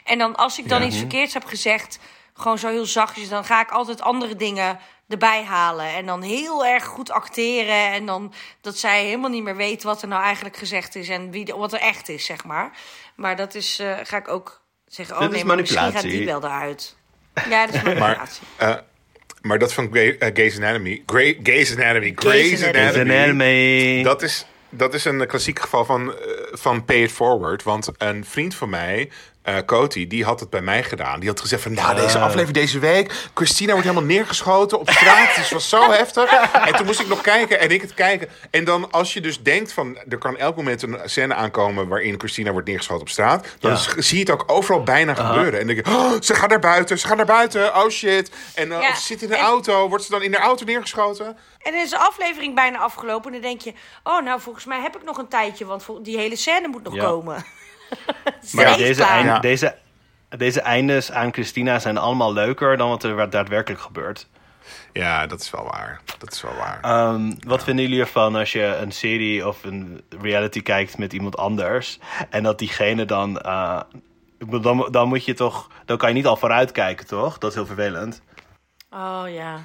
Speaker 3: En dan als ik dan iets verkeerds heb gezegd, gewoon zo heel zachtjes, dan ga ik altijd andere dingen erbij halen. En dan heel erg goed acteren. En dan dat zij helemaal niet meer weet wat er nou eigenlijk gezegd is en wie, de- wat er echt is, zeg maar. Maar dat is, eh, ga ik ook zeggen, oh
Speaker 2: Dit is
Speaker 3: nee, maar misschien gaat die wel eruit. Ja, dat is manipulatie.
Speaker 1: Eh, maar dat van Grey, eh, Grey's Anatomy. Grey, Grey's Anatomy. Grey's.
Speaker 3: Anatomy.
Speaker 1: Anatomy. Dat is, dat is een klassiek geval van, eh, van pay it forward. Want een vriend van mij, eh Coty, die had het bij mij gedaan. Die had gezegd van, nou, deze aflevering deze week... Christina wordt helemaal neergeschoten op straat. Het was zo heftig. En toen moest ik nog kijken en ik het kijken. En dan als je dus denkt van... er kan elk moment een scène aankomen... waarin Christina wordt neergeschoten op straat... dan
Speaker 2: Ja.
Speaker 1: zie je het ook overal bijna gebeuren. En dan denk je, oh, ze gaat naar buiten, ze gaat naar buiten. Oh shit. En
Speaker 3: Ja,
Speaker 1: of ze zit in de
Speaker 3: en-
Speaker 1: auto. Wordt ze dan in de auto neergeschoten?
Speaker 3: En dan is de aflevering bijna afgelopen. En dan denk je, oh, nou, volgens mij heb ik nog een tijdje. Want die hele scène moet nog
Speaker 2: Ja.
Speaker 3: komen. (laughs)
Speaker 2: Maar deze,
Speaker 3: klaar.
Speaker 2: eind-
Speaker 1: Ja.
Speaker 2: deze, deze eindes aan Christina zijn allemaal leuker dan wat er daadwerkelijk gebeurt.
Speaker 1: Ja, dat is wel waar. Dat is wel waar.
Speaker 2: Ehm, wat vinden jullie ervan als je een serie of een reality kijkt met iemand anders en dat diegene dan. eh, dan, dan moet je toch. Dan kan je niet al vooruit kijken, toch? Dat is heel vervelend.
Speaker 3: Oh ja.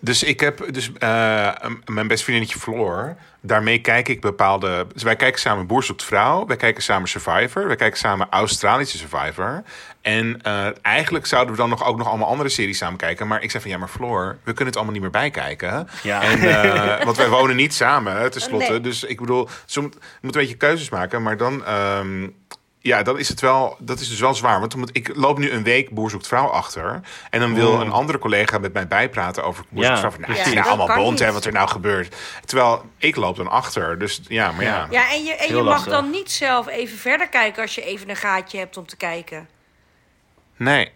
Speaker 1: Dus ik heb dus eh, mijn beste vriendinnetje Floor. Daarmee kijk ik bepaalde. Dus wij kijken samen Boer zoekt vrouw. Wij kijken samen Survivor. Wij kijken samen Australische Survivor. En eh, eigenlijk zouden we dan nog ook nog allemaal andere series samen kijken. Maar ik zei van ja, maar Floor, we kunnen het allemaal niet meer bijkijken.
Speaker 2: Ja.
Speaker 1: En, eh, (laughs) want wij wonen niet samen, tenslotte.
Speaker 3: Nee.
Speaker 1: Dus ik bedoel, ze moet, moeten een beetje keuzes maken. Maar dan. ehm, ja, dan is het wel. Dat is dus wel zwaar. Want moet, ik loop nu een week Boer zoekt vrouw achter. En dan wil een andere collega met mij bijpraten over Boer
Speaker 2: Ja,
Speaker 1: zoekt vrouw. Van, nou, het is nou
Speaker 3: Ja, dat
Speaker 1: allemaal
Speaker 3: kan
Speaker 1: bond, hè, wat er nou gebeurt. Terwijl ik loop dan achter. Dus ja, maar ja.
Speaker 3: Ja, en je, en je mag dan niet zelf even verder kijken als je even een gaatje hebt om te kijken.
Speaker 1: Nee.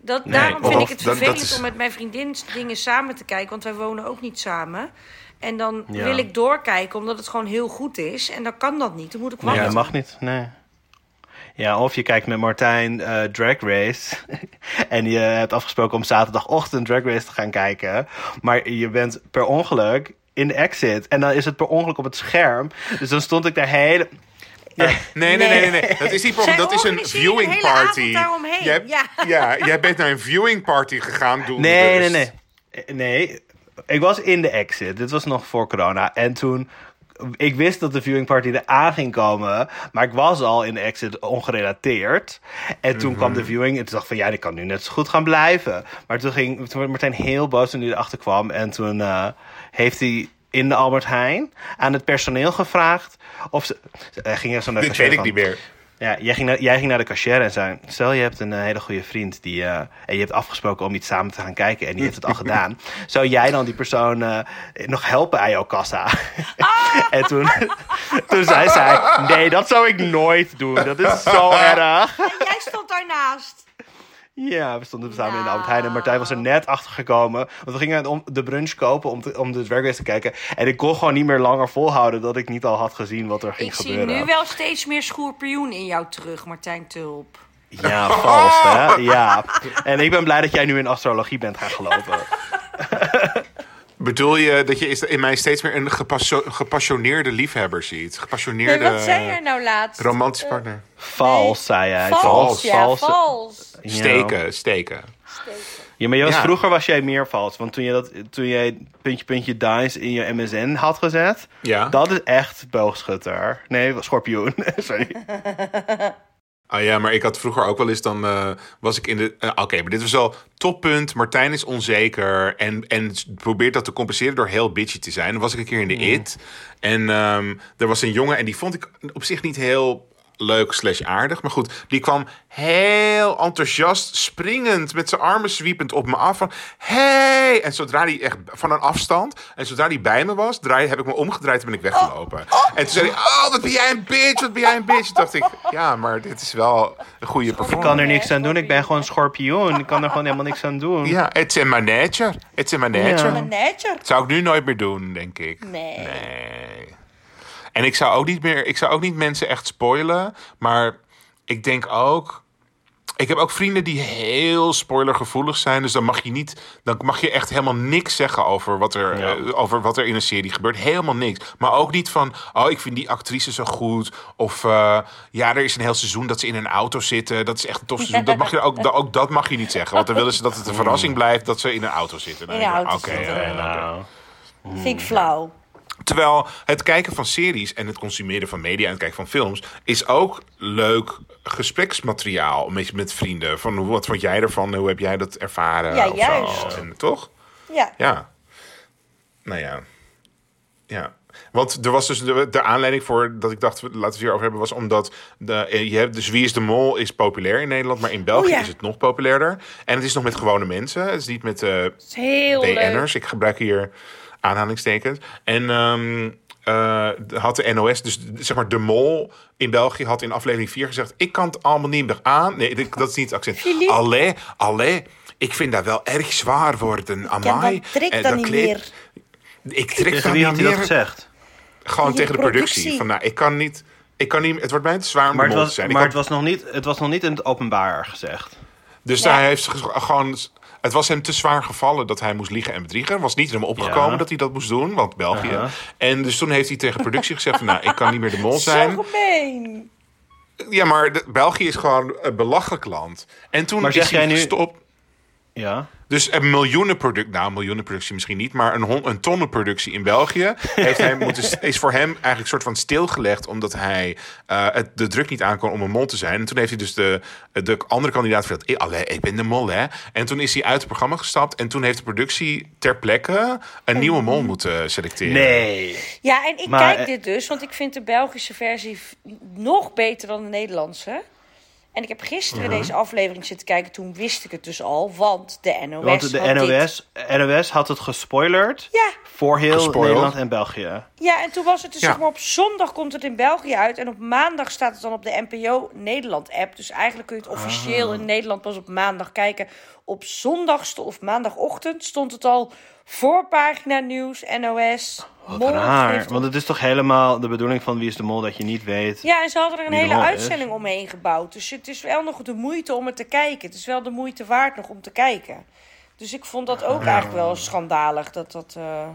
Speaker 3: Dat,
Speaker 2: Nee,
Speaker 3: daarom vind
Speaker 1: of
Speaker 3: ik het
Speaker 1: dat- dat
Speaker 3: vervelend
Speaker 1: is-
Speaker 3: om met mijn vriendin dingen samen te kijken. Want wij wonen ook niet samen. En dan
Speaker 2: Ja.
Speaker 3: wil ik doorkijken, omdat het gewoon heel goed is. En dan kan dat niet. Dan moet ik
Speaker 2: Ja,
Speaker 3: wachten.
Speaker 2: dat mag niet. Nee. Ja, of je kijkt met Martijn eh, Drag Race. (laughs) en je hebt afgesproken om zaterdagochtend Drag Race te gaan kijken. Maar je bent per ongeluk in de exit. En dan is het per ongeluk op het scherm. Dus dan stond ik daar hele. Ja,
Speaker 1: Nee, nee, nee, nee, nee. Dat is niet
Speaker 3: Zij
Speaker 1: dat is een viewing
Speaker 3: hele
Speaker 1: party.
Speaker 3: daaromheen.
Speaker 1: Jij,
Speaker 3: Ja.
Speaker 1: ja, jij bent naar een viewing party gegaan. Doen
Speaker 2: Nee, nee, nee. Eh, Nee, ik was in de exit. Dit was nog voor corona. En toen... Ik wist dat de viewing party eraan ging komen. Maar ik was al in de exit ongerelateerd. En toen kwam de viewing. En toen dacht ik van ja, die kan nu net zo goed gaan blijven. Maar toen, ging, toen werd Martijn heel boos toen hij erachter kwam. En toen eh, heeft hij in de Albert Heijn aan het personeel gevraagd. Of ze. Hij ging er zo naar
Speaker 1: Dit weet ik niet meer.
Speaker 2: Ja, jij ging, naar, jij ging naar de cashier en zei... Stel, je hebt een eh, hele goede vriend die, eh, en je hebt afgesproken om iets samen te gaan kijken... en die heeft het al gedaan. (laughs) Zou jij dan die persoon eh, nog helpen aan jouw kassa? (laughs) en toen, toen zei zij... Nee, dat zou ik nooit doen. Dat is zo (laughs) erg.
Speaker 3: En jij stond daarnaast.
Speaker 2: Ja, we stonden samen in de Albert
Speaker 3: Nou.
Speaker 2: Heijn en Martijn was er net achter gekomen. Want we gingen om de brunch kopen om, te, om de Drag Race te kijken. En ik kon gewoon niet meer langer volhouden dat ik niet al had gezien wat er ging
Speaker 3: Ik zie
Speaker 2: gebeuren.
Speaker 3: nu wel steeds meer schorpioen in jou terug, Martijn Tulp.
Speaker 2: Ja, vals hè? Ja. En ik ben blij dat jij nu in astrologie bent gaan geloven. (laughs)
Speaker 1: Bedoel je dat je is- in mij steeds meer een gepasso- gepassioneerde liefhebber ziet?
Speaker 3: Nee,
Speaker 1: Gepassioneerde
Speaker 3: wat zei jij nou laatst?
Speaker 1: romantische partner?
Speaker 2: Vals, zei jij.
Speaker 3: Vals, ja,
Speaker 2: vals.
Speaker 3: vals.
Speaker 2: Ja.
Speaker 1: Steken, steken.
Speaker 2: Ja, maar je was,
Speaker 1: Ja.
Speaker 2: vroeger was jij meer vals. Want toen, je dat, toen jij puntje puntje dice in je MSN had gezet...
Speaker 1: Ja.
Speaker 2: Dat is echt boogschutter. Nee, schorpioen. (laughs) Sorry. (laughs)
Speaker 1: Ah ja, maar ik had vroeger ook wel eens dan eh, was ik in de. eh, Oké, maar dit was wel toppunt. Martijn is onzeker en, en probeert dat te compenseren door heel bitchy te zijn. Dan was ik een keer in de IT en ehm, er was een jongen en die vond ik op zich niet heel leuk slash aardig. Maar goed, die kwam heel enthousiast, springend, met zijn armen zwiepend op me af. Van, hey! En zodra hij echt van een afstand, en zodra hij bij me was, draai, heb ik me omgedraaid en ben ik weggelopen. En toen zei hij, oh, wat ben jij een bitch, wat ben jij een bitch. Toen dacht ik, ja, maar dit is wel een goede
Speaker 2: Ik
Speaker 1: performance.
Speaker 2: kan er niks aan doen. Ik ben gewoon schorpioen. Ik kan er gewoon helemaal niks aan doen.
Speaker 1: Ja, it's in my nature. It's in my nature.
Speaker 2: Ja.
Speaker 1: Zou ik nu nooit meer doen, denk ik.
Speaker 3: Nee.
Speaker 1: Nee. En ik zou ook niet meer, ik zou ook niet mensen echt spoilen, maar ik denk ook. Ik heb ook vrienden die heel spoilergevoelig zijn. Dus dan mag je niet. Dan mag je echt helemaal niks zeggen over wat er,
Speaker 2: Ja.
Speaker 1: eh, over wat er in een serie gebeurt. Helemaal niks. Maar ook niet van. Oh, ik vind die actrice zo goed. Of eh, ja, er is een heel seizoen dat ze in een auto zitten. Dat is echt een tof seizoen. Dat mag je ook, (laughs) ook dat mag je niet zeggen. Want dan willen ze dat het een verrassing blijft dat ze in een auto zitten. Dan
Speaker 3: In een auto zitten.
Speaker 1: eh, oké.
Speaker 2: Nou,
Speaker 3: Vind ik flauw.
Speaker 1: Terwijl het kijken van series en het consumeren van media en het kijken van films is ook leuk gespreksmateriaal met, met vrienden. Van wat vond jij ervan? Hoe heb jij dat ervaren?
Speaker 3: Ja,
Speaker 1: of
Speaker 3: juist.
Speaker 1: Zo. En, toch?
Speaker 3: Ja.
Speaker 1: Ja. Nou ja. Ja. Want er was dus de, de aanleiding voor dat ik dacht, laten we het hier over hebben, was omdat de, eh, je hebt dus Wie is de Mol is populair in Nederland, maar in België
Speaker 3: Oh ja.
Speaker 1: is het nog populairder. En het is nog met gewone mensen. Het is niet met eh,
Speaker 3: heel leuk.
Speaker 1: BN'ers. Ik gebruik hier aanhalingstekens. En ehm, eh, had de NOS, dus zeg maar de mol in België, had in aflevering 4 gezegd... ik kan het allemaal niet meer aan. Nee, dat is niet het accent. Allee, allee, ik vind dat wel erg zwaar worden. Amai.
Speaker 3: dat trekt
Speaker 1: Eh,
Speaker 3: dan
Speaker 1: dat
Speaker 3: niet
Speaker 1: kleed-
Speaker 3: meer.
Speaker 1: Ik trek
Speaker 2: tegen
Speaker 1: dat
Speaker 2: wie
Speaker 1: niet
Speaker 2: had hij dat
Speaker 1: meer.
Speaker 2: gezegd?
Speaker 1: Gewoon
Speaker 3: Die
Speaker 1: tegen de productie.
Speaker 3: productie.
Speaker 1: Van, nou, ik kan niet... Ik kan niet, het wordt mij te zwaar om
Speaker 2: Maar, het
Speaker 1: mol
Speaker 2: was,
Speaker 1: te zijn. Ik
Speaker 2: maar het, was nog niet, het was nog niet in het openbaar gezegd.
Speaker 1: Dus
Speaker 3: Ja.
Speaker 1: hij heeft gewoon. Het was hem te zwaar gevallen dat hij moest liegen en bedriegen. Het was niet in hem opgekomen
Speaker 2: Ja.
Speaker 1: dat hij dat moest doen, want België. En dus toen heeft hij tegen productie gezegd: van, Nou, ik kan niet meer de mol (laughs)
Speaker 3: Zo
Speaker 1: zijn.
Speaker 3: gemeen.
Speaker 1: Ja, maar de- België is gewoon een belachelijk land. En toen
Speaker 2: Maar
Speaker 1: is
Speaker 2: zeg
Speaker 1: hij
Speaker 2: jij nu-
Speaker 1: gestopt.
Speaker 2: Ja.
Speaker 1: Dus een miljoenenproduct, nou, een miljoenenproductie misschien niet, maar een, een tonnenproductie in België heeft hij moeten, is voor hem eigenlijk soort van stilgelegd, omdat hij eh, het, de druk niet aankon om een mol te zijn. En toen heeft hij dus de, de andere kandidaat verteld, ik, allee, ik ben de mol, hè. En toen is hij uit het programma gestapt en toen heeft de productie ter plekke een nieuwe mol moeten selecteren.
Speaker 2: Nee.
Speaker 3: Ja, en ik
Speaker 2: Maar,
Speaker 3: kijk
Speaker 2: eh,
Speaker 3: dit dus, want ik vind de Belgische versie nog beter dan de Nederlandse. En ik heb gisteren deze aflevering zitten kijken, toen wist ik het dus al, want de NOS
Speaker 2: Want de
Speaker 3: had dit-
Speaker 2: NOS, had het gespoilerd
Speaker 3: Ja,
Speaker 2: voor heel. Nederland en België.
Speaker 3: ja, en toen was het dus
Speaker 1: Ja.
Speaker 3: zeg maar op zondag komt het in België uit en op maandag staat het dan op de NPO Nederland app. Dus eigenlijk kun je het officieel
Speaker 2: Ah.
Speaker 3: in Nederland pas op maandag kijken. Op zondag of maandagochtend stond het al voorpagina nieuws, NOS.
Speaker 2: Wat
Speaker 3: Mol
Speaker 2: raar.
Speaker 3: heeft
Speaker 2: Want het is toch helemaal de bedoeling van Wie is de Mol dat je niet weet.
Speaker 3: Ja, en ze hadden er een hele
Speaker 2: is.
Speaker 3: uitzending omheen gebouwd. Dus het is wel nog de moeite om het te kijken. Het is wel de moeite waard nog om te kijken. Dus ik vond dat ook eigenlijk wel schandalig. Dat dat, eh,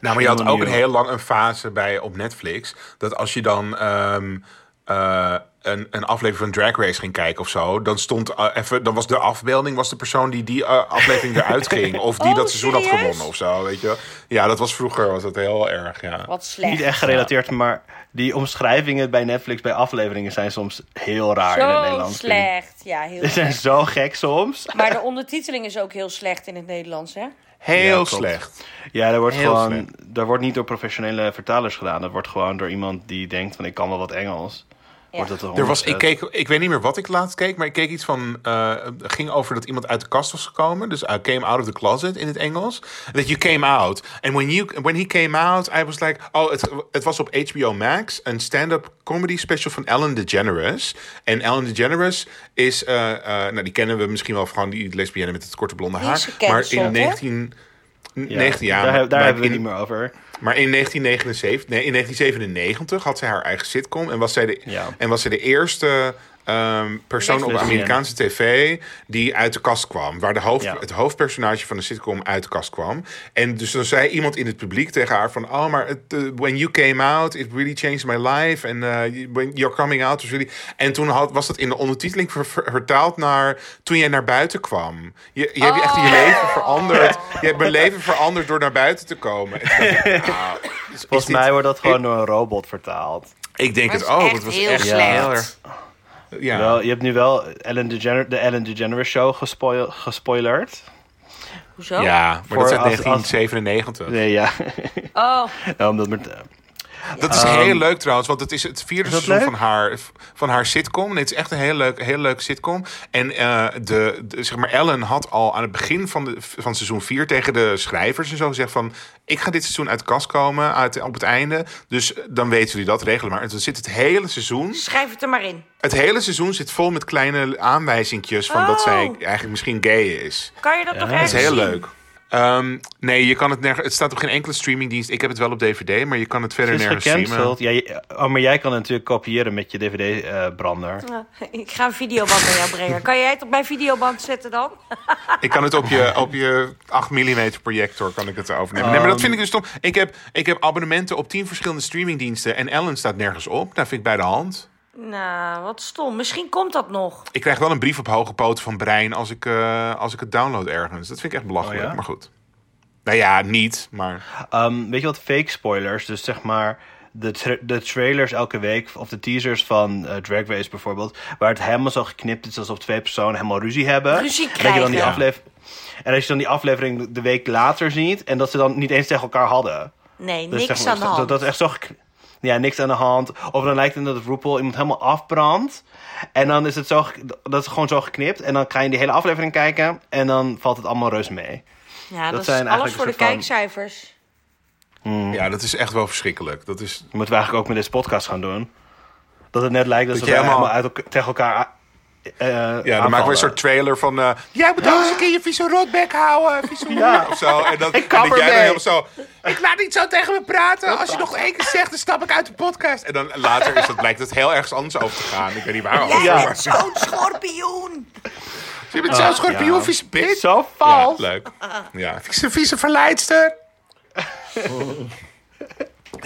Speaker 1: Nou, maar je had ook een heel lang een fase bij op Netflix. Dat als je dan ehm, eh, een, een aflevering van Drag Race ging kijken of zo, dan stond eh, even, dan was de afbeelding was de persoon die die eh, aflevering eruit ging, (laughs) of die
Speaker 3: Oh,
Speaker 1: dat seizoen had gewonnen of zo, weet je? Ja, dat was vroeger was dat heel erg, ja.
Speaker 3: wat slecht.
Speaker 2: Niet echt gerelateerd, maar die omschrijvingen bij Netflix bij afleveringen zijn soms heel raar in het
Speaker 3: Zo
Speaker 2: Nederlands.
Speaker 3: slecht. Ja, heel
Speaker 2: Ze zijn zo gek soms. (laughs)
Speaker 3: Maar de ondertiteling is ook heel slecht in het Nederlands, hè?
Speaker 1: Heel
Speaker 2: Ja,
Speaker 1: slecht.
Speaker 2: Ja, er wordt
Speaker 1: Heel
Speaker 2: gewoon, er wordt niet door professionele vertalers gedaan. Dat wordt gewoon door iemand die denkt van ik kan wel wat Engels. Wordt het
Speaker 1: Er was, ik, keek, ik weet niet meer wat ik laatst keek, maar ik keek iets van. eh, het ging over dat iemand uit de kast was gekomen. Dus I came out of the closet in het Engels. That you came out. And when, you, when he came out, I was like. Oh, het, het was op HBO Max. Een stand-up comedy special van Ellen DeGeneres. En Ellen DeGeneres is. eh, eh, nou, die kennen we misschien wel van die lesbienne met het korte blonde
Speaker 3: Die
Speaker 1: haar.
Speaker 3: is
Speaker 1: Maar in
Speaker 3: hè?
Speaker 1: 19.
Speaker 2: Ja,
Speaker 1: 19 jaar.
Speaker 2: daar, hebben we het niet meer over.
Speaker 1: maar in 1979, nee, in 1997 had zij haar eigen sitcom en was zij de,
Speaker 2: Ja.
Speaker 1: en was zij de eerste ehm, persoon op. Amerikaanse tv die uit de kast kwam. Waar de hoofd,
Speaker 2: Ja.
Speaker 1: het hoofdpersonage van de sitcom uit de kast kwam. En dus dan zei iemand in het publiek tegen haar van... Oh, maar het, eh, when you came out, it really changed my life. En eh, when you're coming out was really... En toen had, was dat in de ondertiteling ver- ver- vertaald naar... Toen jij naar buiten kwam. Je, je hebt echt je leven veranderd. Je hebt mijn leven veranderd door naar buiten te komen. Ik, (laughs) nou,
Speaker 2: Volgens
Speaker 1: dit-
Speaker 2: mij wordt dat gewoon door een robot vertaald.
Speaker 1: ik denk
Speaker 3: Dat
Speaker 1: het ook. Het was
Speaker 3: heel
Speaker 1: echt
Speaker 3: slecht.
Speaker 1: Ja.
Speaker 2: Wel, je hebt nu wel Ellen DeGener de Ellen DeGeneres show gespoil, gespoilerd.
Speaker 3: Hoezo?
Speaker 1: ja, maar
Speaker 2: Voor
Speaker 1: dat is uit
Speaker 2: als- als-
Speaker 1: 1997.
Speaker 2: Nee, ja.
Speaker 3: Oh,
Speaker 2: Ja, (laughs) Omdat met,
Speaker 1: Dat is heel leuk trouwens, want het is het vierde
Speaker 2: Is
Speaker 1: seizoen
Speaker 2: leuk?
Speaker 1: van haar, van haar sitcom. Nee, het is echt een heel leuk, heel leuk sitcom. En eh, de, de, zeg maar, Ellen had al aan het begin van, de, van seizoen 4 tegen de schrijvers en zo gezegd van... ik ga dit seizoen uit de kast komen uit, op het einde. Dus dan weten jullie dat, regelen maar. En dan zit het hele seizoen...
Speaker 3: schrijf het er maar in.
Speaker 1: Het hele seizoen zit vol met kleine aanwijzingjes van dat
Speaker 3: Oh.
Speaker 1: zij eigenlijk misschien gay is.
Speaker 3: Kan je dat nog
Speaker 2: dat
Speaker 1: Dat
Speaker 3: ergens
Speaker 1: is heel
Speaker 3: zien?
Speaker 1: leuk. Ehm, nee, je kan het nergens. Het staat op geen enkele streamingdienst. Ik heb het wel op DVD, maar je kan het verder
Speaker 2: het is
Speaker 1: nergens streamen.
Speaker 2: gecanceld. Ja, je- oh, maar jij kan het natuurlijk kopiëren met je DVD-brander.
Speaker 3: Ja, Ik ga een videoband naar jou brengen. Kan jij het op mijn videoband zetten dan?
Speaker 1: Ik kan het op je, op je 8 mm projector kan ik het overnemen. Nee, maar dat vind ik dus stom. Ik heb, ik heb abonnementen op 10 verschillende streamingdiensten en Ellen staat nergens op. Daar vind ik bij de hand.
Speaker 3: Nou, wat stom. Misschien komt dat nog.
Speaker 1: Ik krijg wel een brief op hoge poten van Brein als ik, eh, als ik het download ergens. Dat vind ik echt belachelijk,
Speaker 2: Oh ja?
Speaker 1: maar goed. Nou ja, niet, maar...
Speaker 2: Ehm, weet je wat fake spoilers? Dus zeg maar de, tra- de trailers elke week, of de teasers van eh, Drag Race bijvoorbeeld, waar het helemaal zo geknipt is alsof twee personen helemaal ruzie hebben.
Speaker 3: Ruzie
Speaker 2: En dat je dan die
Speaker 3: krijgen.
Speaker 2: aflever- En als je dan die aflevering de week later ziet en dat ze dan niet eens tegen elkaar hadden.
Speaker 3: Nee,
Speaker 2: Dus
Speaker 3: niks
Speaker 2: zeg maar,
Speaker 3: aan de
Speaker 2: dat-
Speaker 3: hand.
Speaker 2: Dat, is echt zo gek- ja, niks aan de hand. Of dan lijkt het dat RuPaul iemand helemaal afbrandt. En dan is het zo, dat is gewoon zo geknipt. En dan ga je die hele aflevering kijken. En dan valt het allemaal reuze mee.
Speaker 3: ja, dat,
Speaker 2: zijn
Speaker 3: is alles
Speaker 2: eigenlijk
Speaker 3: voor de
Speaker 2: van-
Speaker 3: kijkcijfers.
Speaker 1: Ja, dat is echt wel verschrikkelijk. Dat is...
Speaker 2: Dat moeten we eigenlijk ook met deze podcast gaan doen. Dat het net lijkt
Speaker 1: Dat
Speaker 2: alsof we
Speaker 1: helemaal-
Speaker 2: helemaal uit elkaar, tegen elkaar
Speaker 1: Ja, dan maken we een soort trailer van... eh jij moet ook eens een keer je vieze rotbek houden. Vieze (laughs)
Speaker 2: Ja.
Speaker 1: Of zo. En, dat, en
Speaker 2: kap
Speaker 1: dat jij dan helemaal zo... Ik laat niet zo tegen me praten. Als je nog één keer zegt, dan stap ik uit de podcast. En dan later is dat, blijkt het heel ergens anders over te gaan. Ik weet niet waarom.
Speaker 3: Jij
Speaker 2: Ja.
Speaker 3: bent zo'n schorpioen.
Speaker 1: Je bent zo'n schorpioen,
Speaker 2: ja.
Speaker 1: vieze bitch.
Speaker 2: Zo
Speaker 1: Ja,
Speaker 2: vals.
Speaker 1: leuk. Ja, vieze, vieze verleidster. (laughs)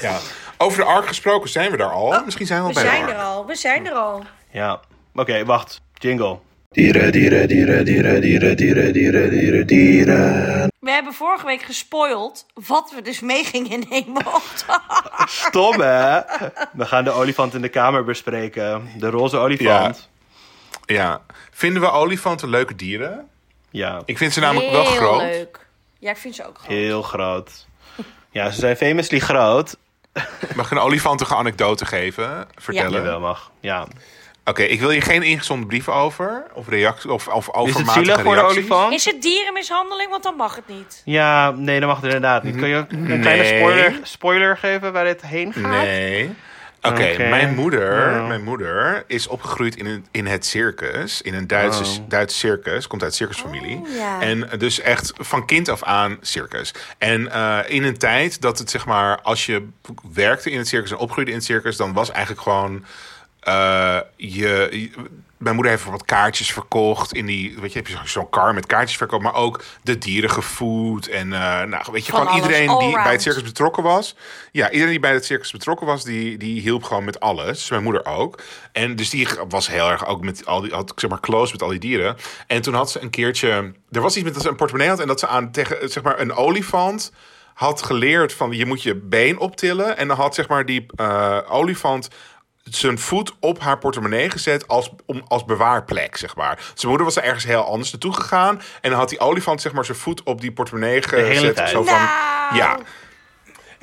Speaker 1: Ja. Over de ark gesproken, zijn we daar al? Misschien zijn we al
Speaker 3: We
Speaker 1: bij
Speaker 3: zijn
Speaker 1: de
Speaker 3: er al, we zijn er al.
Speaker 2: Ja. Oké, wacht. Jingle.
Speaker 4: Dieren, dieren, dieren, dieren, dieren, dieren, dieren, dieren, dieren.
Speaker 3: We hebben vorige week gespoild wat we dus mee gingen nemen op de (laughs)
Speaker 2: Stom, hè? We gaan de olifant in de kamer bespreken. De roze olifant.
Speaker 1: Ja. Vinden we olifanten leuke dieren?
Speaker 2: Ja,
Speaker 1: Ik vind ze namelijk wel
Speaker 3: Heel
Speaker 1: groot.
Speaker 3: leuk. Ja, ik vind ze ook groot.
Speaker 2: heel groot. Ja, ze zijn famously groot.
Speaker 1: Mag ik een olifantige anekdote geven?
Speaker 2: Je
Speaker 1: Vertellen?
Speaker 2: wel mag. Ja.
Speaker 1: Oké, ik wil hier geen ingezonden brief over. Of reactie of, of
Speaker 2: Is
Speaker 1: overmatige
Speaker 2: het zielig voor de
Speaker 1: reacties.
Speaker 2: olifant?
Speaker 3: Is het dierenmishandeling? Want dan mag het niet.
Speaker 2: Ja, nee, dat mag het inderdaad niet. Kun je een kleine spoiler, spoiler geven waar dit heen gaat?
Speaker 1: Nee. Oké, mijn, moeder, mijn moeder is opgegroeid in, een, in het circus. In een Duitse,
Speaker 2: Oh.
Speaker 1: Duits circus. Komt uit circusfamilie.
Speaker 3: Oh, ja.
Speaker 1: En dus echt van kind af aan circus. En eh, in een tijd dat het zeg maar... Als je werkte in het circus en opgroeide in het circus... dan was eigenlijk gewoon... eh, je, je- mijn moeder heeft bijvoorbeeld kaartjes verkocht in die, weet je, heb je zo- zo'n kar met kaartjes verkocht, maar ook de dieren gevoed en eh, nou, weet je,
Speaker 3: Van
Speaker 1: gewoon
Speaker 3: alles,
Speaker 1: iedereen die bij het circus betrokken was. Ja, iedereen die bij het circus betrokken was, die, die hielp gewoon met alles. Mijn moeder ook. En dus die was heel erg ook met al die, had zeg maar close met al die dieren. En toen had ze een keertje, er was iets met dat ze een portemonnee had en dat ze aan tegen zeg maar een olifant had geleerd van je moet je been optillen en dan had zeg maar die eh, olifant zijn voet op haar portemonnee gezet als, om, als bewaarplek, zeg maar. Zijn moeder was er ergens heel anders naartoe gegaan. En dan had die olifant zeg maar zijn voet op die portemonnee gezet.
Speaker 2: hele tijd.
Speaker 1: Zo van,
Speaker 3: Nou.
Speaker 1: ja.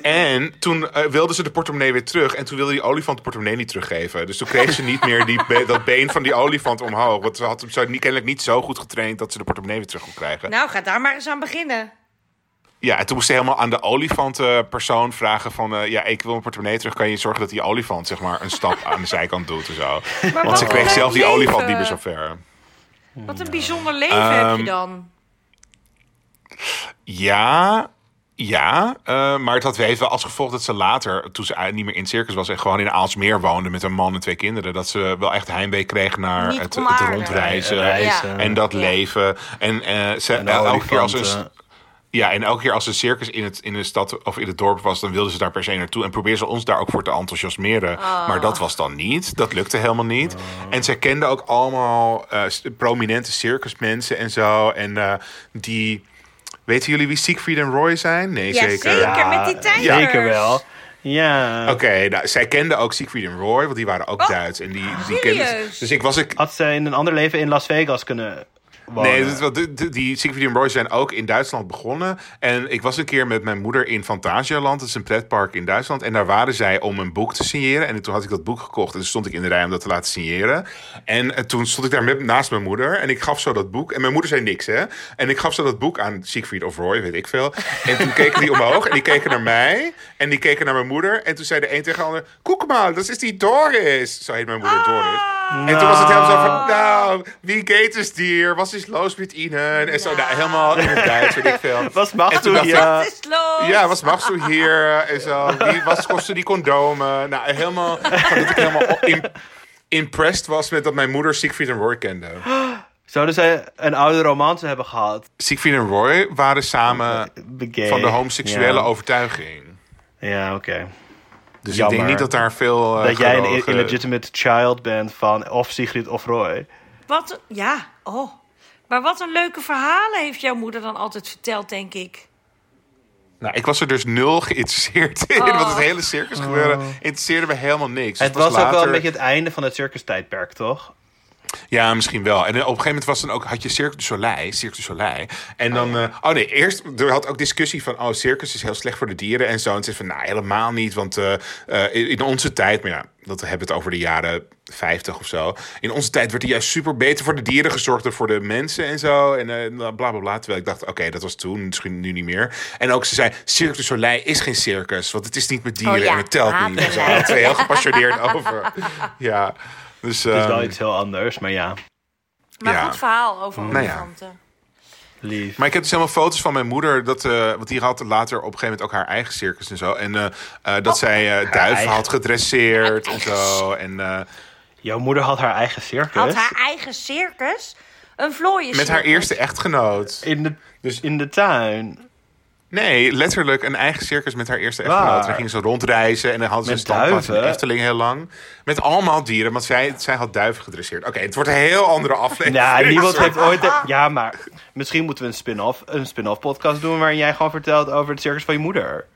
Speaker 1: En toen eh, wilden ze de portemonnee weer terug. En toen wilde die olifant de portemonnee niet teruggeven. Dus toen kreeg ze niet meer die be- dat been van die olifant omhoog. Want ze had hem zo, niet, kennelijk niet zo goed getraind dat ze de portemonnee weer terug kon krijgen.
Speaker 3: Nou, ga daar maar eens aan beginnen.
Speaker 1: Ja, en toen moest ze helemaal aan de olifantenpersoon vragen van... eh, ja, ik wil mijn portemonnee terug. Kan je zorgen dat die olifant zeg maar een stap aan de (laughs) zijkant doet en zo.
Speaker 3: Maar
Speaker 1: Want ze kreeg zelf die
Speaker 3: leven.
Speaker 1: olifant niet meer zo ver.
Speaker 3: Wat een bijzonder leven heb je
Speaker 1: Ehm,
Speaker 3: dan.
Speaker 1: Ja, ja. eh, maar het had heeft wel als gevolg dat ze later, toen ze niet meer in het circus was... en gewoon in Aalsmeer woonde met een man en twee kinderen... dat ze wel echt heimwee kreeg naar het, het rondreizen.
Speaker 2: Reizen.
Speaker 1: En dat
Speaker 3: Ja.
Speaker 1: leven. En, eh, ze,
Speaker 2: En
Speaker 1: elke keer als een. Ja, en elke keer als een circus in, het, in de stad of in het dorp was... dan wilden ze daar per se naartoe. En probeerden ze ons daar ook voor te enthousiasmeren. Maar dat was dan niet. Dat lukte helemaal niet. En zij kende ook allemaal eh, prominente circusmensen en zo. En eh, die... Weten jullie wie Siegfried en Roy zijn? Nee,
Speaker 3: Ja,
Speaker 1: zeker.
Speaker 3: zeker. met die tijgers.
Speaker 2: Zeker wel. Ja.
Speaker 1: Oké, nou, zij kenden ook Siegfried en Roy, want die waren ook
Speaker 3: Oh,
Speaker 1: Duits. En die, die kenden, dus ik was ik.
Speaker 2: Had ze in een ander leven in Las Vegas kunnen?
Speaker 1: Nee, die, die, die Siegfried en Roy zijn ook in Duitsland begonnen. En ik was een keer met mijn moeder in Phantasialand. Dat is een pretpark in Duitsland. En daar waren zij om een boek te signeren. En toen had ik dat boek gekocht. En toen stond ik in de rij om dat te laten signeren. En eh, toen stond ik daar met, naast mijn moeder. En ik gaf zo dat boek. En mijn moeder zei niks, hè. En ik gaf zo dat boek aan Siegfried of Roy, weet ik veel. En toen keken die omhoog. En die keken naar mij. En die keken naar mijn moeder. En toen zei de een tegen de ander... Koek maar, dat is die Doris. Zo heet mijn moeder Doris. En toen was het helemaal zo van... Nou, wie geht es dir? Was is los met Ihnen? En zo, nou, helemaal in het Duits, weet ik veel. (laughs)
Speaker 2: Was mag
Speaker 1: dacht
Speaker 2: ja.
Speaker 3: Wat is los?
Speaker 1: Ja, wat mag zo hier? En zo. Wie, wat kostte die condomen? Nou, helemaal... (laughs) Dat ik helemaal im- impressed was met dat mijn moeder Siegfried en Roy kende. (gasps)
Speaker 2: Zouden zij een oude romance hebben gehad?
Speaker 1: Siegfried en Roy waren samen
Speaker 2: Begay.
Speaker 1: van de homoseksuele overtuiging.
Speaker 2: ja oké.
Speaker 1: Dus
Speaker 2: Jammer.
Speaker 1: ik denk niet dat daar veel... eh,
Speaker 2: Dat jij een illegitimate child bent van of Sigrid of Roy.
Speaker 3: Wat, ja, oh. Maar wat een leuke verhalen heeft jouw moeder dan altijd verteld, denk ik.
Speaker 1: Nou, ik was er dus nul geïnteresseerd in.
Speaker 3: Oh.
Speaker 1: Want het hele circus gebeuren interesseerde me helemaal niks.
Speaker 2: Het
Speaker 1: Dus
Speaker 2: was ook wel een beetje het einde van het circus tijdperk, toch?
Speaker 1: Ja, misschien wel. En op een gegeven moment was dan ook, had je Cirque du Soleil. Cirque du Soleil. En dan... eh, oh nee, eerst... Er had ook discussie van... Oh, circus is heel slecht voor de dieren en zo. En ze van... Nou, helemaal niet. Want eh, eh, in onze tijd... Maar ja, dat hebben we het over de jaren 50 of zo. In onze tijd werd er juist super beter voor de dieren gezorgd... dan voor de mensen en zo. En eh, bla bla bla. Terwijl ik dacht... Oké, dat was toen. Misschien nu niet meer. En ook ze zei... Cirque du Soleil is geen circus. Want het is niet met dieren.
Speaker 3: Oh ja,
Speaker 1: En het telt niet. Daar hadden heel gepassioneerd over. (laughs) Ja. Dus,
Speaker 2: Het is wel
Speaker 1: ehm,
Speaker 2: iets heel anders, maar ja,
Speaker 3: Maar
Speaker 1: Ja.
Speaker 3: goed verhaal over
Speaker 1: Nou ja.
Speaker 3: olifanten.
Speaker 2: lief.
Speaker 1: Maar ik heb dus helemaal foto's van mijn moeder. Dat, eh want die had later op een gegeven moment ook haar eigen circus en zo. En eh, eh, dat zij eh, duiven
Speaker 2: eigen.
Speaker 1: had gedresseerd en zo. En eh,
Speaker 2: Jouw moeder had haar eigen circus.
Speaker 3: Had haar eigen circus? Een vlooien
Speaker 1: met haar eerste echtgenoot.
Speaker 2: in, de,
Speaker 1: Dus-
Speaker 2: in de tuin.
Speaker 1: Nee, letterlijk een eigen circus met haar eerste echtgenoot. En dan gingen ze rondreizen en dan hadden ze een standplaats in de? Efteling heel lang. Met allemaal dieren, want zij, zij had duiven gedresseerd. Oké, het wordt een heel andere aflevering.
Speaker 2: Ja, (laughs) niemand heeft ooit... Ja, maar misschien moeten we een spin-off, een spin-off podcast doen... waarin jij gewoon vertelt over het circus van je moeder.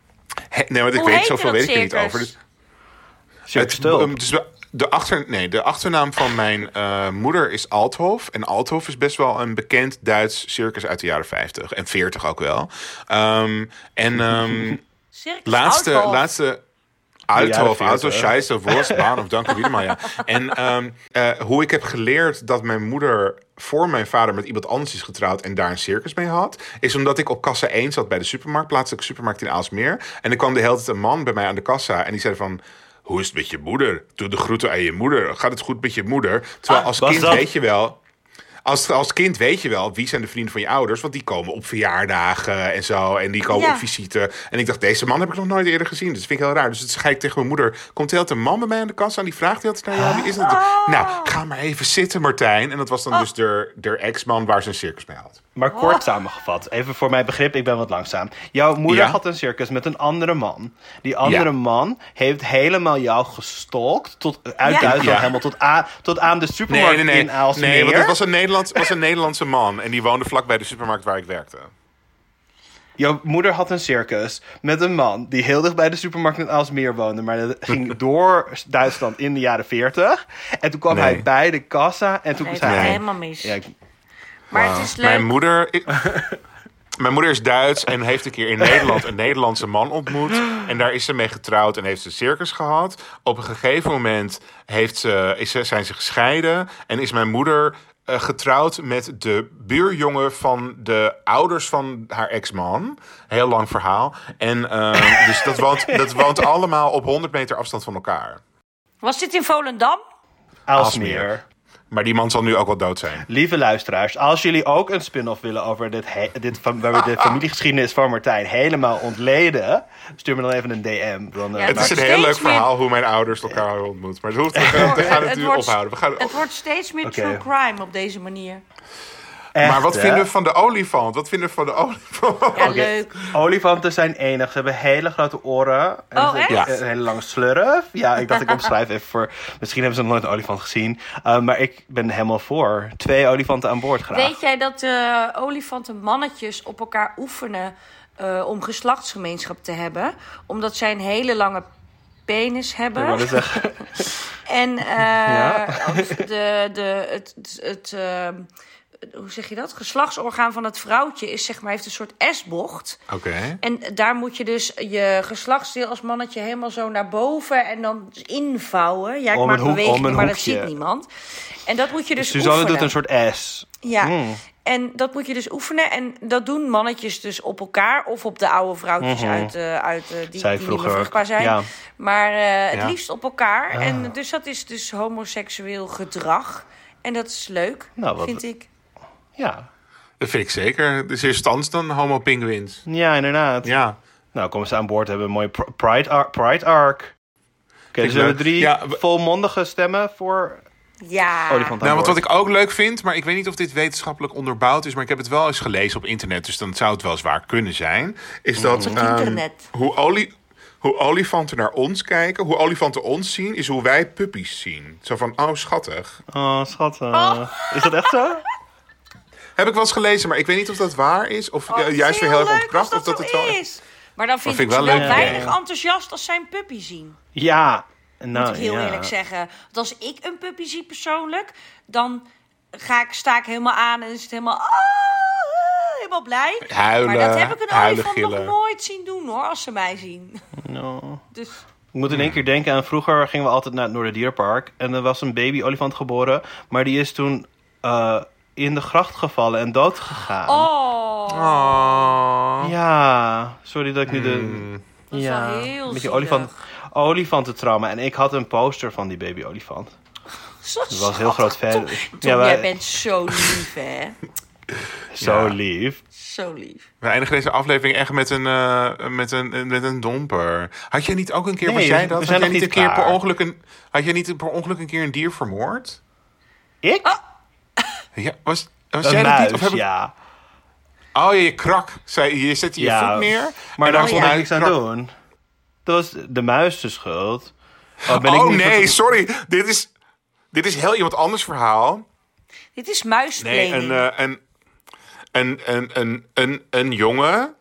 Speaker 1: Nee, want ik
Speaker 3: Hoe
Speaker 1: weet zoveel weet ik er niet over. Dus
Speaker 2: Circus
Speaker 1: Het-
Speaker 2: Tulp.
Speaker 1: um, dus we- de, achter, nee, de achternaam van mijn eh, moeder is Althof. En Althof is best wel een bekend Duits circus uit de jaren 50 en 40 ook wel. Ehm, en ehm, (laughs)
Speaker 3: Circus
Speaker 1: laatste,
Speaker 3: Outhof.
Speaker 1: laatste Althof, Auto,
Speaker 2: 40.
Speaker 1: Scheisse, Worst, (laughs) Baan of Dank u wieder ja. En ehm, eh, hoe ik heb geleerd dat mijn moeder voor mijn vader met iemand anders is getrouwd en daar een circus mee had, is omdat ik op kassa 1 zat bij de supermarkt, plaatselijke supermarkt in Aalsmeer. En er kwam de hele tijd een man bij mij aan de kassa en die zei van... Hoe is het met je moeder? Doe de groeten aan je moeder. Gaat het goed met je moeder? Terwijl als
Speaker 2: was
Speaker 1: kind
Speaker 2: dat?
Speaker 1: weet je wel... Als, als kind weet je wel wie zijn de vrienden van je ouders. Want die komen op verjaardagen en zo. En die komen
Speaker 3: Ja.
Speaker 1: op visite. En ik dacht, deze man heb ik nog nooit eerder gezien. Dus dat vind ik heel raar. Dus toen ga ik tegen mijn moeder. Komt heel een man bij mij aan de kassa. En die vraagt heel naar jou. Wie is dat? Nou, ga maar even zitten Martijn. En dat was dan dus de, de ex-man waar ze een circus mee had.
Speaker 2: Maar kort samengevat, even voor mijn begrip, ik ben wat langzaam. Jouw moeder
Speaker 1: Ja.
Speaker 2: had een circus met een andere man. Die andere
Speaker 1: Ja.
Speaker 2: man heeft helemaal jou gestalkt tot, uit
Speaker 3: Ja.
Speaker 2: Duitsland,
Speaker 1: Ja.
Speaker 2: helemaal tot, aan tot aan de supermarkt
Speaker 1: Nee, nee, nee.
Speaker 2: in Aalsmeer.
Speaker 1: Nee, want het was een, Nederlands, was een Nederlandse man. En die woonde vlak bij de supermarkt waar ik werkte.
Speaker 2: Jouw moeder had een circus met een man die heel dicht bij de supermarkt in Aalsmeer woonde. Maar dat ging (laughs) door Duitsland in de jaren 40. En toen kwam
Speaker 1: Nee.
Speaker 2: hij bij de kassa en toen
Speaker 3: Nee,
Speaker 2: zei hij...
Speaker 3: helemaal mis.
Speaker 2: Ja, ik-
Speaker 3: maar het is leuk.
Speaker 1: Mijn moeder... (laughs) Mijn moeder is Duits en heeft een keer in Nederland een Nederlandse man ontmoet. En daar is ze mee getrouwd en heeft ze circus gehad. Op een gegeven moment heeft ze, is ze, zijn ze gescheiden. En is mijn moeder eh, getrouwd met de buurjongen van de ouders van haar ex-man. Heel lang verhaal. En eh, (laughs) dus dat woont, dat woont allemaal op 100 meter afstand van elkaar.
Speaker 3: Was dit in Volendam?
Speaker 2: Aalsmeer.
Speaker 1: Maar die man zal nu ook wel dood zijn.
Speaker 2: Lieve luisteraars, als jullie ook een spin-off willen over dit, dit van, waar we de (laughs) familiegeschiedenis van Martijn helemaal ontleden, stuur me dan even een DM. Dan, eh,
Speaker 3: Ja,
Speaker 1: Het is een heel leuk
Speaker 3: meer-
Speaker 1: verhaal hoe mijn ouders elkaar hebben ontmoet. Maar het hoeft, we gaan, het,
Speaker 3: Het
Speaker 1: nu
Speaker 3: wordt-
Speaker 1: ophouden. We gaan,
Speaker 3: Het wordt steeds meer true crime op deze manier.
Speaker 2: Echt,
Speaker 1: maar wat
Speaker 2: hè?
Speaker 1: vinden we van de olifant? Wat vinden we van de olifant?
Speaker 3: Ja, leuk.
Speaker 2: Olifanten zijn enig. Ze hebben hele grote oren. En
Speaker 3: Oh,
Speaker 2: ze hebben
Speaker 3: echt?
Speaker 2: Een hele lange slurf. Ja, ik dacht ik omschrijf even voor... Misschien hebben ze nog nooit een olifant gezien. Uh, maar ik ben helemaal voor. Twee olifanten aan boord graag.
Speaker 3: Weet jij dat eh olifanten mannetjes op elkaar oefenen eh, om geslachtsgemeenschap te hebben? Omdat zij een hele lange penis
Speaker 2: Ik
Speaker 3: hebben.
Speaker 2: zeggen. (laughs)
Speaker 3: En eh,
Speaker 2: Ja.
Speaker 3: de, de, het, het, het, eh, hoe zeg je dat? Geslachtsorgaan van het vrouwtje is, zeg maar, heeft een soort S-bocht.
Speaker 1: Oké.
Speaker 3: En daar moet je dus je geslachtsdeel als mannetje helemaal zo naar boven en dan invouwen. Ja, ik
Speaker 2: Om
Speaker 3: maak
Speaker 2: een hoek- een
Speaker 3: maar dat ziet niemand. En dat moet je dus
Speaker 2: Suzanne
Speaker 3: oefenen.
Speaker 2: doet een soort S.
Speaker 3: Ja,
Speaker 2: Mm.
Speaker 3: en dat moet je dus oefenen. En dat doen mannetjes dus op elkaar of op de oude vrouwtjes uit, eh, uit, eh, die, die niet meer vruchtbaar zijn.
Speaker 2: Ja.
Speaker 3: Maar eh, het
Speaker 1: Ja.
Speaker 3: liefst op elkaar.
Speaker 2: Ah.
Speaker 3: En dus dat is dus homoseksueel gedrag. En dat is leuk,
Speaker 2: Nou, wat-
Speaker 3: vind ik.
Speaker 2: Ja.
Speaker 1: Dat vind ik zeker. Het is eerst stand dan homo pinguïns.
Speaker 2: Ja, inderdaad.
Speaker 1: Ja.
Speaker 2: Nou, komen ze aan boord, hebben een mooi pr- Pride, ar- Pride Arc. Oké, dus we drie
Speaker 1: Ja, we-
Speaker 2: volmondige stemmen voor
Speaker 3: Ja.
Speaker 2: olifant aan
Speaker 1: Nou, want
Speaker 2: boord.
Speaker 1: wat ik ook leuk vind, maar ik weet niet of dit wetenschappelijk onderbouwd is, maar ik heb het wel eens gelezen op internet, dus dan zou het wel zwaar kunnen zijn. Is dat ehm,
Speaker 3: internet.
Speaker 1: hoe, oli hoe olifanten naar ons kijken, hoe olifanten ons zien, is hoe wij puppies zien. Zo van, oh schattig.
Speaker 2: Oh, schattig. Is dat echt zo? (laughs)
Speaker 1: Heb ik wel eens gelezen, maar ik weet niet of dat waar is, of
Speaker 3: Oh,
Speaker 1: eh, juist weer heel erg ontkracht, of dat
Speaker 3: zo
Speaker 1: het wel.
Speaker 3: is. Maar dan vind,
Speaker 1: vind
Speaker 3: ik
Speaker 1: wel
Speaker 3: wel weinig enthousiast als zij een puppy zien.
Speaker 2: Ja. Nou,
Speaker 3: moet ik heel
Speaker 2: ja.
Speaker 3: eerlijk zeggen. Want als ik een puppy zie persoonlijk, dan ga ik, sta ik helemaal aan en is het helemaal, ah, helemaal blij.
Speaker 1: Huilen,
Speaker 3: maar dat heb ik een
Speaker 1: huilen,
Speaker 3: olifant nog nooit zien doen hoor, als ze mij zien.
Speaker 2: Nou.
Speaker 3: Dus
Speaker 2: Ik moet in één keer denken aan vroeger gingen we altijd naar het Noorderdierpark. En er was een baby olifant geboren. Maar die is toen eh, in de gracht gevallen en dood gegaan.
Speaker 3: oh,
Speaker 1: Oh.
Speaker 2: Ja, sorry dat ik nu de...
Speaker 1: Hmm.
Speaker 3: dat is
Speaker 2: ja,
Speaker 3: wel heel
Speaker 2: een beetje
Speaker 3: zielig.
Speaker 2: olifant, olifantentrauma. En ik had een poster van die baby olifant.
Speaker 3: Zo
Speaker 2: Dat was een heel groot fan.
Speaker 3: Tom, Tom,
Speaker 2: Ja, wij-
Speaker 3: jij bent zo lief hè.
Speaker 2: Zo
Speaker 1: Ja.
Speaker 2: lief.
Speaker 3: Zo lief.
Speaker 1: We eindigen deze aflevering echt met een, eh, met een, met een domper. Had jij niet ook een keer,
Speaker 2: Nee,
Speaker 1: was jij
Speaker 2: we
Speaker 1: dat?
Speaker 2: zijn
Speaker 1: had jij
Speaker 2: niet
Speaker 1: niet een keer per ongeluk een, had jij niet per ongeluk een keer een dier vermoord?
Speaker 2: Ik?
Speaker 1: Ja, was, was
Speaker 2: een
Speaker 1: jij dat
Speaker 2: muis,
Speaker 1: niet? Of heb ik-
Speaker 2: ja.
Speaker 1: Oh, je, je krak. Zei, je zette je
Speaker 2: Ja,
Speaker 1: voet neer.
Speaker 2: Maar
Speaker 1: en
Speaker 2: daar
Speaker 1: dan
Speaker 2: kon ik niks aan doen. Dat was de muis de schuld. Oh, ben ik
Speaker 1: Oh
Speaker 2: niet
Speaker 1: nee, sorry. Dit is, dit is heel iemand anders verhaal.
Speaker 3: Dit is
Speaker 1: Nee,
Speaker 3: muiskleding.
Speaker 1: een, eh, een, een, een, een, een, een jongen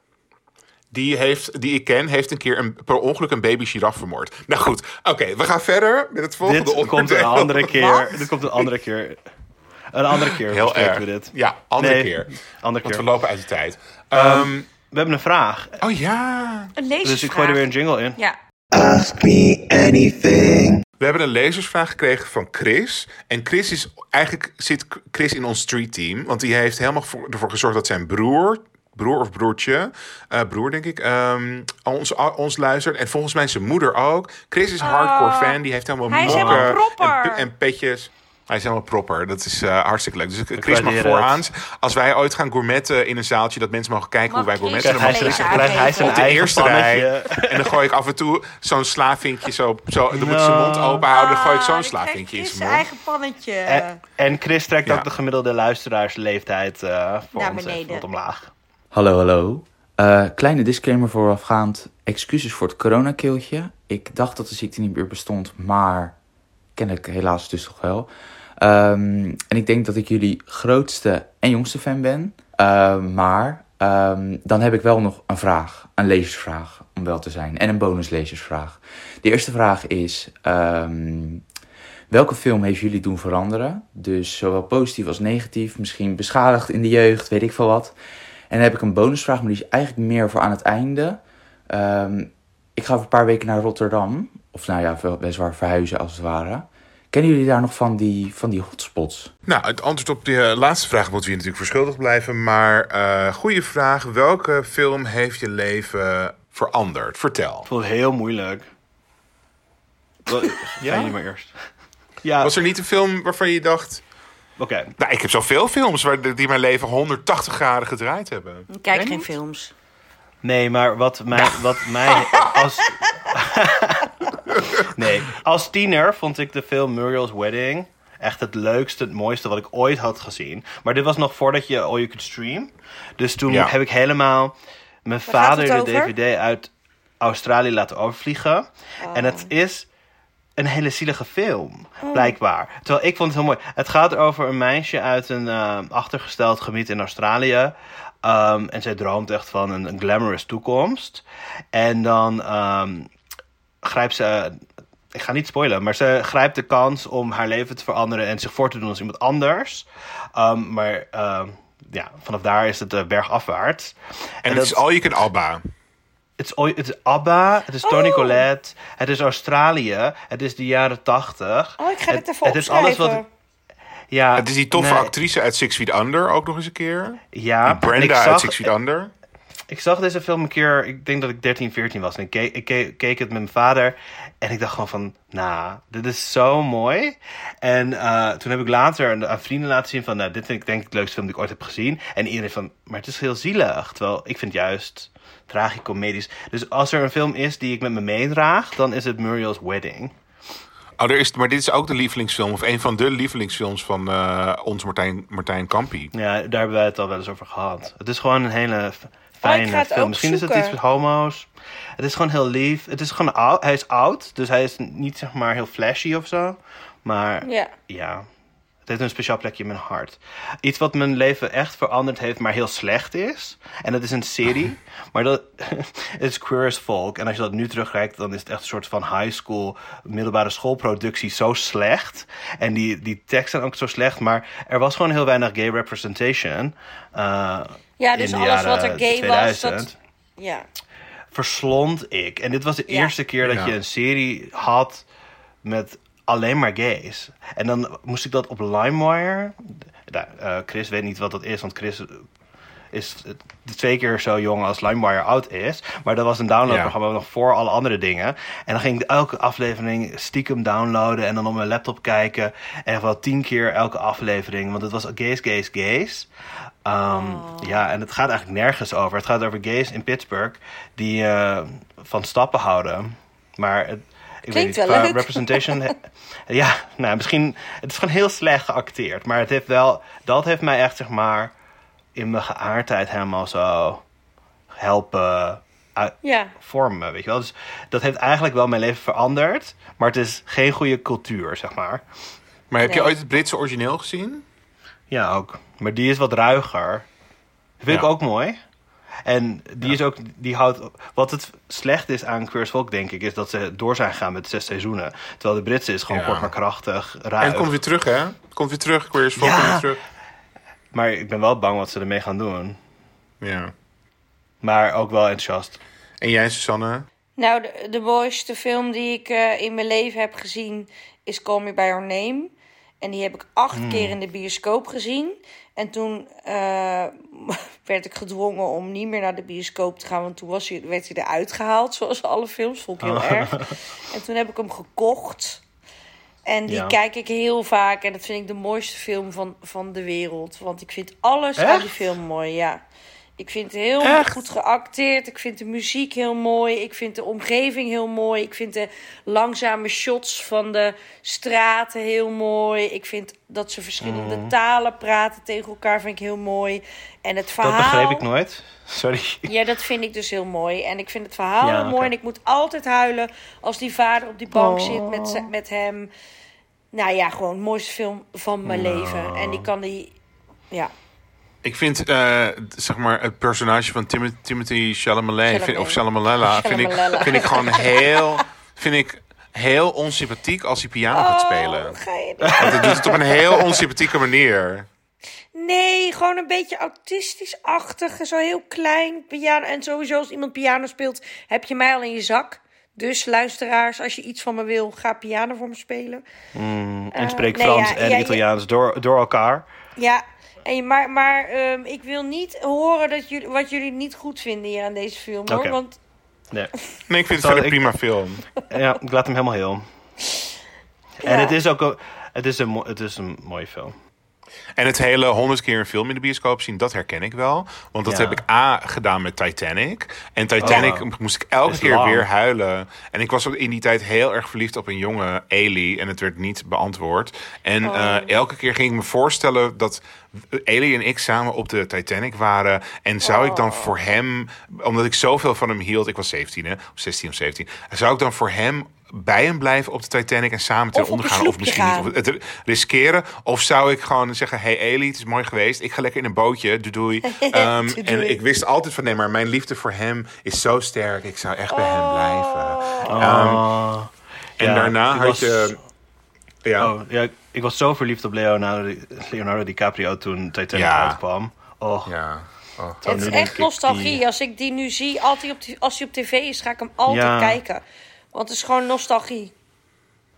Speaker 1: die, heeft, die ik ken, heeft een keer een, per ongeluk een baby giraf vermoord. Nou goed, oké, we gaan verder met het volgende
Speaker 2: Dit komt een andere (laughs) keer.
Speaker 3: Wat?
Speaker 2: Dit komt een andere keer. Een andere keer
Speaker 1: Heel erg.
Speaker 2: we dit.
Speaker 1: Ja, andere
Speaker 2: Nee,
Speaker 1: keer.
Speaker 2: Andere
Speaker 1: Want
Speaker 2: keer.
Speaker 1: we lopen uit de tijd. Ehm,
Speaker 2: We hebben een vraag.
Speaker 1: oh ja.
Speaker 3: een lezersvraag.
Speaker 2: Dus ik gooi er weer een jingle in.
Speaker 3: Ja.
Speaker 4: Ask me anything.
Speaker 1: We hebben een lezersvraag gekregen van Chris. En Chris is eigenlijk zit Chris in ons street team. Want die heeft helemaal voor, ervoor gezorgd dat zijn broer, broer of broertje, eh, broer denk ik, ehm, ons, ons luistert. En volgens mij zijn moeder ook. Chris is een hardcore fan. Die heeft helemaal
Speaker 3: Hij is
Speaker 1: mokken en petjes. Hij is helemaal propper. Dat is eh, hartstikke leuk. Dus Chris mag vooraan. Als wij ooit gaan gourmetten in een zaaltje, dat mensen mogen kijken
Speaker 3: Mag
Speaker 1: hoe wij gourmetten. Dan
Speaker 2: hij
Speaker 1: mag Chris
Speaker 2: hij zijn
Speaker 1: op de
Speaker 2: eigen
Speaker 1: eerste rij. En dan gooi ik af en toe zo'n slavinkje zo. zo dan moet zijn mond open houden. Dan gooi ik
Speaker 3: Ah,
Speaker 1: zo'n
Speaker 3: dan
Speaker 1: slavinkje in
Speaker 3: krijgt
Speaker 1: zijn mond.
Speaker 3: eigen pannetje.
Speaker 2: En, en Chris trekt
Speaker 1: Ja.
Speaker 2: ook de gemiddelde luisteraarsleeftijd eh voor
Speaker 3: Naar
Speaker 2: ons
Speaker 3: beneden.
Speaker 2: wat omlaag.
Speaker 5: Hallo, hallo. Eh, kleine disclaimer voorafgaand. Excuses voor het coronakeeltje. Ik dacht dat de ziekte niet meer bestond, maar kennelijk helaas dus toch wel. Ehm, en ik denk dat ik jullie grootste en jongste fan ben. Eh, maar ehm, dan heb ik wel nog een vraag. Een lezersvraag, om wel te zijn. En een bonuslezersvraag. De eerste vraag is... ehm, Welke film heeft jullie doen veranderen? Dus zowel positief als negatief, misschien beschadigd in de jeugd, weet ik veel wat. En dan heb ik een bonusvraag, maar die is eigenlijk meer voor aan het einde. Ehm, ik ga over een paar weken naar Rotterdam. Of nou ja, wel- weliswaar verhuizen als het ware. Kennen jullie daar nog van die, van die hotspots?
Speaker 1: Nou, het antwoord op de eh, laatste vraag moeten we je natuurlijk verschuldigd blijven. Maar eh goede vraag. Welke film heeft je leven veranderd? Vertel.
Speaker 2: Ik vond het heel moeilijk. Wel, (laughs) Ga
Speaker 1: Ja?
Speaker 2: jullie maar eerst. Ja,
Speaker 1: Was er niet een film waarvan je dacht...
Speaker 2: oké.
Speaker 1: Nou, ik heb zoveel films waar, die mijn leven 180 graden gedraaid hebben.
Speaker 3: Ik kijk geen films.
Speaker 2: Nee, maar wat mij, wat mij (laughs) als... (laughs) nee, als tiener vond ik de film Muriel's Wedding echt het leukste, het mooiste wat ik ooit had gezien. Maar dit was nog voordat je All You Could Stream. Dus toen
Speaker 1: Ja.
Speaker 2: heb ik helemaal mijn
Speaker 3: Waar
Speaker 2: vader de
Speaker 3: over?
Speaker 2: DVD uit Australië laten overvliegen. En
Speaker 3: Oh.
Speaker 2: het is een hele zielige film, blijkbaar. Terwijl ik vond het heel mooi. Het gaat over een meisje uit een eh, achtergesteld gebied in Australië. Um, en zij droomt echt van een, een glamorous toekomst. En dan ehm, grijpt ze... Ik ga niet spoilen, maar ze grijpt de kans om haar leven te veranderen en zich voor te doen als iemand anders. Um, maar um, ja, vanaf daar is het uh, bergafwaarts.
Speaker 1: En, het
Speaker 2: dat-
Speaker 1: is al je kan Alba.
Speaker 2: het is, ooit- het is ABBA, het is Tony
Speaker 3: Oh.
Speaker 2: Collette, het is Australië, het is de jaren tachtig.
Speaker 3: Oh, ik ga dit even
Speaker 2: het is alles wat. Ja,
Speaker 1: Het is die toffe
Speaker 2: nee,
Speaker 1: actrice uit Six Feet Under ook nog eens een keer.
Speaker 2: Ja,
Speaker 1: Die Brenda uit Six Feet Under.
Speaker 2: Ik zag deze film een keer, ik denk dat ik 13, 14 was. En ik keek, ik keek, keek het met mijn vader. En ik dacht gewoon van, nou, dit is zo mooi. En eh, toen heb ik later aan, aan vrienden laten zien van, nou, dit vind ik denk ik het leukste film die ik ooit heb gezien. En iedereen van, maar het is heel zielig. Terwijl ik vind juist tragicomedisch. Dus als er een film is die ik met me meedraag, dan is het Muriel's Wedding.
Speaker 1: Oh, er is, maar dit is ook de lievelingsfilm, of een van de lievelingsfilms van eh, ons Martijn, Martijn Kampie.
Speaker 2: Ja, daar hebben wij het al wel eens over gehad. Het is gewoon een hele fijne film.
Speaker 3: ook
Speaker 2: Misschien is het
Speaker 3: zoeken.
Speaker 2: iets met homo's. Het is gewoon heel lief. Het is gewoon oud. Hij is oud, dus hij is niet zeg maar heel flashy of zo. Maar
Speaker 3: Ja.
Speaker 2: ja, het heeft een speciaal plekje in mijn hart. Iets wat mijn leven echt veranderd heeft, maar heel slecht is. En dat is een serie. (laughs) maar dat (laughs) is Queer as Folk. En als je dat nu terugkijkt, dan is het echt een soort van high school, middelbare schoolproductie zo slecht. En die, die teksten zijn ook zo slecht. Maar er was gewoon heel weinig gay representation. eh,
Speaker 3: Ja, dus
Speaker 2: in de
Speaker 3: alles wat er gay was,
Speaker 2: 2000
Speaker 3: dat... Ja.
Speaker 2: verslond ik. En dit was de
Speaker 3: Ja.
Speaker 2: eerste keer dat
Speaker 1: Ja.
Speaker 2: je een serie had met alleen maar gays. En dan moest ik dat op LimeWire. Nou, eh, Chris weet niet wat dat is, want Chris is twee keer zo jong als LimeWire oud is. Maar dat was een downloadprogramma nog voor alle andere dingen. En dan ging ik elke aflevering stiekem downloaden en dan op mijn laptop kijken. En wel tien keer elke aflevering, want het was gays, gays, gays. Ehm, Ja, en het gaat eigenlijk nergens over. Het gaat over gays in Pittsburgh die eh, van stappen houden. Maar het, ik weet
Speaker 3: Klinkt
Speaker 2: niet,
Speaker 3: wel
Speaker 2: qua
Speaker 3: leuk.
Speaker 2: representation... (laughs) ja, nou, misschien... Het is gewoon heel slecht geacteerd. Maar het heeft wel... Dat heeft mij echt, zeg maar... In mijn geaardheid helemaal zo... Helpen uit-
Speaker 3: Ja.
Speaker 2: vormen, weet je wel. Dus dat heeft eigenlijk wel mijn leven veranderd. Maar het is geen goede cultuur, zeg maar.
Speaker 1: Maar heb je ooit het Britse origineel gezien?
Speaker 2: Ja, ook. Maar die is wat ruiger. Dat vind ik ook mooi. En die is ook, die houdt, wat het slecht is aan Queer as Folk, denk ik, is dat ze door zijn gegaan met zes seizoenen. Terwijl de Britse is gewoon
Speaker 1: Ja.
Speaker 2: kort maar krachtig,
Speaker 1: En
Speaker 2: ruig.
Speaker 1: het komt weer terug, hè? Het komt weer terug. Queer as Folk
Speaker 2: Ja.
Speaker 1: komt weer terug.
Speaker 2: Maar ik ben wel bang wat ze ermee gaan doen.
Speaker 1: Ja.
Speaker 2: Maar ook wel enthousiast.
Speaker 1: En jij, Susanne?
Speaker 3: Nou, de, de mooiste film die ik eh, in mijn leven heb gezien is Call Me By Your Name. En die heb ik acht
Speaker 2: Hmm.
Speaker 3: keer in de bioscoop gezien. En toen eh, (laughs) werd ik gedwongen om niet meer naar de bioscoop te gaan. Want toen was hij, werd hij eruit gehaald, zoals alle films. Vond ik heel
Speaker 2: Oh.
Speaker 3: erg. En toen heb ik hem gekocht. En die
Speaker 2: Ja.
Speaker 3: kijk ik heel vaak. En dat vind ik de mooiste film van, van de wereld. Want ik vind alles aan die
Speaker 2: Echt?
Speaker 3: film mooi, ja. Ik vind het heel
Speaker 2: Echt?
Speaker 3: goed geacteerd. Ik vind de muziek heel mooi. Ik vind de omgeving heel mooi. Ik vind de langzame shots van de straten heel mooi. Ik vind dat ze verschillende talen praten tegen elkaar. Vind ik heel mooi. En het verhaal.
Speaker 2: Dat begreep ik nooit. (laughs) Sorry.
Speaker 3: Ja, dat vind ik dus heel mooi. En ik vind het verhaal
Speaker 2: Ja,
Speaker 3: heel mooi. En ik moet altijd huilen als die vader op die bank
Speaker 2: Oh.
Speaker 3: zit met, met hem. Nou ja, gewoon mooiste film van mijn leven. En die kan die... Ja,
Speaker 1: Ik vind, eh, zeg maar, het personage van Tim- Timothy Chalamet, vind, of Chalamalella, (laughs) vind ik, vind ik gewoon heel, vind ik heel onsympathiek als hij piano gaat spelen.
Speaker 3: Oh, ga je
Speaker 1: Want hij doet het op een heel onsympathieke manier.
Speaker 3: Nee, gewoon een beetje autistisch-achtig. Zo heel klein. Piano. En sowieso als iemand piano speelt, heb je mij al in je zak. Dus luisteraars, als je iets van me wil, ga piano voor me spelen.
Speaker 2: En
Speaker 3: Eh,
Speaker 2: spreek
Speaker 3: nee,
Speaker 2: Frans
Speaker 3: ja,
Speaker 2: en
Speaker 3: ja, ja.
Speaker 2: Italiaans door, door elkaar.
Speaker 3: Ja, en, maar, maar ehm, ik wil niet horen dat jullie, wat jullie niet goed vinden hier aan deze film. Hoor. Want
Speaker 2: Nee. (laughs)
Speaker 1: Nee, ik vind het
Speaker 2: ik-
Speaker 1: prima film.
Speaker 2: Ja, ik laat hem helemaal heel. En
Speaker 3: Ja.
Speaker 2: het is ook een, het is een, het is een mooie film.
Speaker 1: En het hele honderd keer een film in de bioscoop zien, dat herken ik wel. Want dat
Speaker 2: Ja.
Speaker 1: heb ik A gedaan met Titanic. En Titanic
Speaker 2: Oh.
Speaker 1: moest ik elke keer
Speaker 2: lang.
Speaker 1: weer huilen. En ik was ook in die tijd heel erg verliefd op een jonge Ailey. En het werd niet beantwoord. En
Speaker 3: Oh.
Speaker 1: eh, elke keer ging ik me voorstellen dat Ailey en ik samen op de Titanic waren. En zou ik
Speaker 3: Oh.
Speaker 1: dan voor hem, omdat ik zoveel van hem hield. Ik was 17 hè, of 16 of 17. Zou ik dan voor hem bij hem blijven op de Titanic en samen ten
Speaker 3: Of op
Speaker 1: onder
Speaker 3: een
Speaker 1: gaan? Of misschien
Speaker 3: gaan.
Speaker 1: niet. Of het riskeren? Of zou ik gewoon zeggen: Hey Eli, het is mooi geweest. Ik ga lekker in een bootje. Doei doei. (laughs) Ehm,
Speaker 3: Doei,
Speaker 1: en ik wist altijd van nee, maar mijn liefde voor hem is zo sterk. Ik zou echt bij hem
Speaker 3: Oh.
Speaker 1: blijven.
Speaker 2: Ah.
Speaker 1: En
Speaker 2: Ja,
Speaker 1: daarna
Speaker 2: ik
Speaker 1: had
Speaker 2: was-
Speaker 1: je. Ja,
Speaker 2: Oh, ja, ik was zo verliefd op Leonardo, Leonardo DiCaprio toen Titanic
Speaker 1: Ja.
Speaker 2: uitkwam. Oh,
Speaker 1: ja. Oh.
Speaker 3: het is echt nostalgie.
Speaker 2: die-
Speaker 3: Als ik die nu zie, altijd op als hij op tv is, ga ik hem altijd
Speaker 2: Ja.
Speaker 3: kijken. Want het is gewoon nostalgie.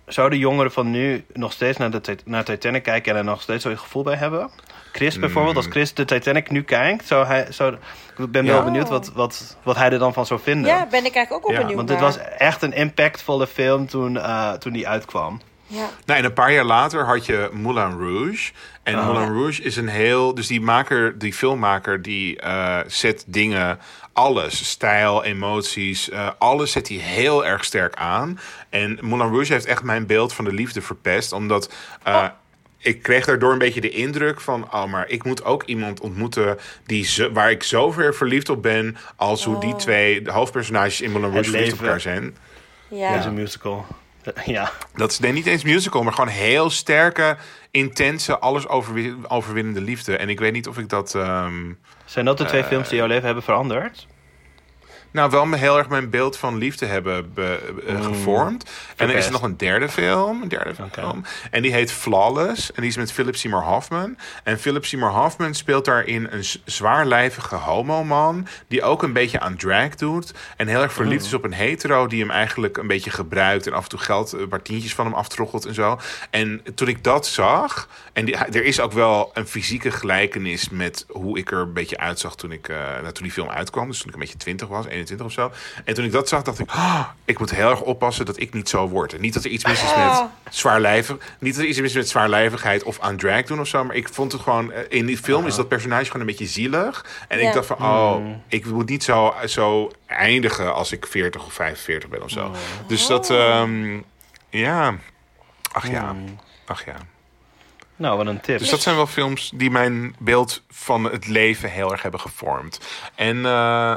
Speaker 2: Zouden jongeren van nu nog steeds naar, de, naar Titanic kijken en er nog steeds zo'n gevoel bij hebben? Chris bijvoorbeeld, als Chris de Titanic nu kijkt, zou hij, zou, ik ben wel
Speaker 1: Ja.
Speaker 2: benieuwd wat, wat, wat hij er dan van zou vinden.
Speaker 3: Ja, ben ik eigenlijk ook op
Speaker 1: Ja,
Speaker 3: benieuwd
Speaker 2: Want dit was echt een impactvolle film toen, eh, toen die uitkwam.
Speaker 3: Ja.
Speaker 1: Nou, en een paar jaar later had je Moulin Rouge. En
Speaker 2: Oh.
Speaker 1: Moulin Rouge is een heel. Dus die maker, die filmmaker, die eh, zet dingen, alles, stijl, emoties, eh, alles zet hij heel erg sterk aan. En Moulin Rouge heeft echt mijn beeld van de liefde verpest, omdat. eh, Ik kreeg daardoor een beetje de indruk van, oh, maar ik moet ook iemand ontmoeten die zo, waar ik zo ver verliefd op ben, als hoe die twee de hoofdpersonages in Moulin Rouge verliefd op elkaar zijn.
Speaker 3: Ja.
Speaker 2: Het is een musical. (laughs) Ja.
Speaker 1: Dat is nee, niet eens musical, maar gewoon heel sterke, intense, alles overwin- overwinnende liefde. En ik weet niet of ik dat. ehm,
Speaker 2: Zijn dat de twee films die jouw leven hebben veranderd?
Speaker 1: Nou, wel me heel erg mijn beeld van liefde hebben be- eh, gevormd. En er is nog een derde film. Een derde film. En die heet Flawless. En die is met Philip Seymour Hoffman. En Philip Seymour Hoffman speelt daarin een zwaarlijvige homoman. Die ook een beetje aan drag doet. En heel erg verliefd is op een hetero. Die hem eigenlijk een beetje gebruikt. En af en toe geld, een paar tientjes van hem aftroggelt en zo. En toen ik dat zag. En die, er is ook wel een fysieke gelijkenis met hoe ik er een beetje uitzag toen, ik, eh, nou, toen die film uitkwam. Dus toen ik een beetje 20 was, 21 of zo. En toen ik dat zag, dacht ik, "Ah, ik moet heel erg oppassen dat ik niet zo word. En niet dat er iets mis is met zwaarlijvig. Niet dat er iets mis is met zwaarlijvigheid of aan drag doen of zo. Maar ik vond het gewoon, eh, in die film is dat personage gewoon een beetje zielig. En
Speaker 3: Ja.
Speaker 1: ik dacht van, oh, ik moet niet zo, zo eindigen als ik 40 of 45 ben of zo. Dus dat, ehm, ja. Ach ja. Ach ja.
Speaker 2: Nou, wat een tip.
Speaker 1: Dus dat zijn wel films die mijn beeld van het leven heel erg hebben gevormd. En eh,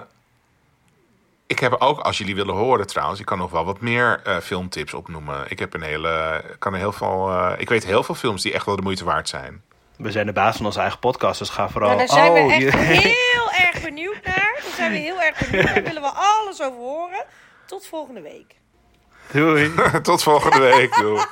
Speaker 1: ik heb ook, als jullie willen horen trouwens, ik kan nog wel wat meer eh, filmtips opnoemen. Ik heb een hele, kan er heel veel, eh, ik weet heel veel films die echt wel de moeite waard zijn.
Speaker 2: We zijn de baas van onze eigen podcast, dus ga vooral...
Speaker 3: Nou, daar zijn
Speaker 2: Oh,
Speaker 3: we echt
Speaker 2: je-
Speaker 3: heel erg benieuwd naar. Daar zijn we heel erg benieuwd naar. Daar willen we alles over horen. Tot volgende week.
Speaker 2: Doei. (laughs)
Speaker 1: Tot volgende week. Doei.